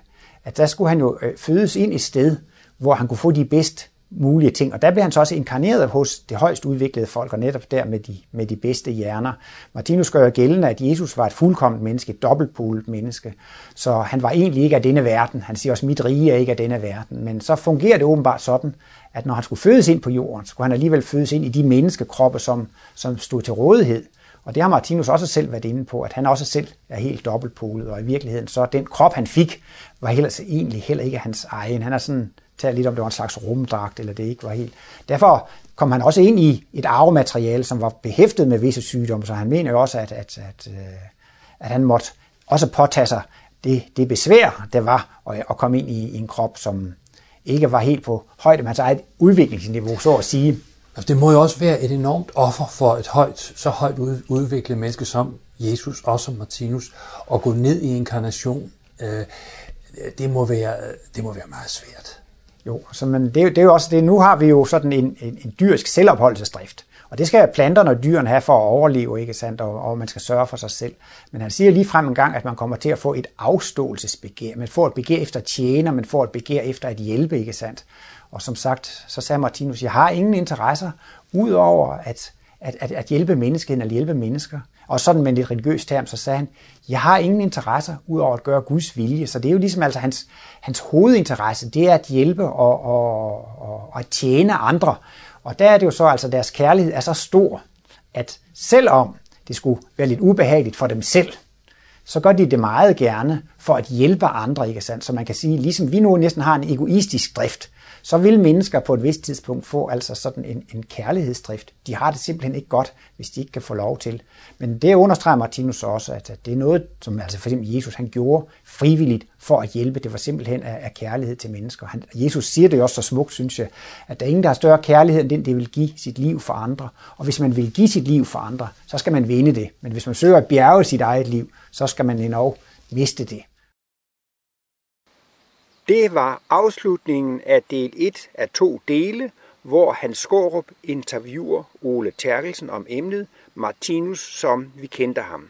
at der skulle han jo øh, fødes ind i sted, hvor han kunne få de bedst mulige ting. Og der blev han så også inkarneret hos det højst udviklede folk, og netop der med de, med de bedste hjerner. Martinus gør jo gældende, at Jesus var et fuldkomment menneske, et dobbeltpolet menneske. Så han var egentlig ikke af denne verden. Han siger også, mit rige er ikke af denne verden. Men så fungerer det åbenbart sådan, at når han skulle fødes ind på jorden, så skulle han alligevel fødes ind i de menneskekroppe, som, som stod til rådighed. Og det har Martinus også selv været inde på, at han også selv er helt dobbeltpolet, og i virkeligheden så den krop, han fik, var heller, egentlig heller ikke hans egen. Han er sådan tale lidt om, det var en slags rumdragt, eller det ikke var helt. Derfor kom han også ind i et arvemateriale, som var behæftet med visse sygdomme, så han mener jo også, at, at, at, øh, at han måtte også påtage sig det, det besvær, der var at, at komme ind i, i en krop, som ikke var helt på højde med hans eget udviklingsniveau, så at sige. Altså, det må jo også være et enormt offer for et højt, så højt udviklet menneske som Jesus og som Martinus, at gå ned i inkarnation. Øh, det må være, det må være meget svært. Jo, så men det, det er jo også det. Nu har vi jo sådan en, en, en dyrisk selvopholdelsesdrift. Og det skal planterne og dyrene have for at overleve, ikke sandt? Og, og man skal sørge for sig selv. Men han siger lige frem en gang, at man kommer til at få et afståelsesbegær. Man får et begær efter tjener, man får et begær efter at hjælpe, ikke sandt? Og som sagt, så sagde Martinus, jeg har ingen interesser, udover at, at, at, at hjælpe menneskeheden eller hjælpe mennesker. Og sådan med en lidt religiøs term, så sagde han, jeg har ingen interesser ud over at gøre Guds vilje. Så det er jo ligesom altså hans, hans hovedinteresse, det er at hjælpe og, og, og, og tjene andre. Og der er det jo så, altså deres kærlighed er så stor, at selvom det skulle være lidt ubehageligt for dem selv, så gør de det meget gerne for at hjælpe andre, ikke sandt? Så man kan sige, ligesom vi nu næsten har en egoistisk drift, så vil mennesker på et vist tidspunkt få altså sådan en, en kærlighedsdrift. De har det simpelthen ikke godt, hvis de ikke kan få lov til. Men det understreger Martinus også, at det er noget, som altså for eksempel Jesus han gjorde frivilligt for at hjælpe. Det var simpelthen af, af kærlighed til mennesker. Han, Jesus siger det jo også så smukt, synes jeg, at der er ingen, der har større kærlighed end den, det vil give sit liv for andre. Og hvis man vil give sit liv for andre, så skal man vinde det. Men hvis man søger at bjerge sit eget liv, så skal man endnu miste det. Det var afslutningen af del 1 af to dele, hvor Hans Skårup interviewer Ole Terkelsen om emnet Martinus, som vi kendte ham.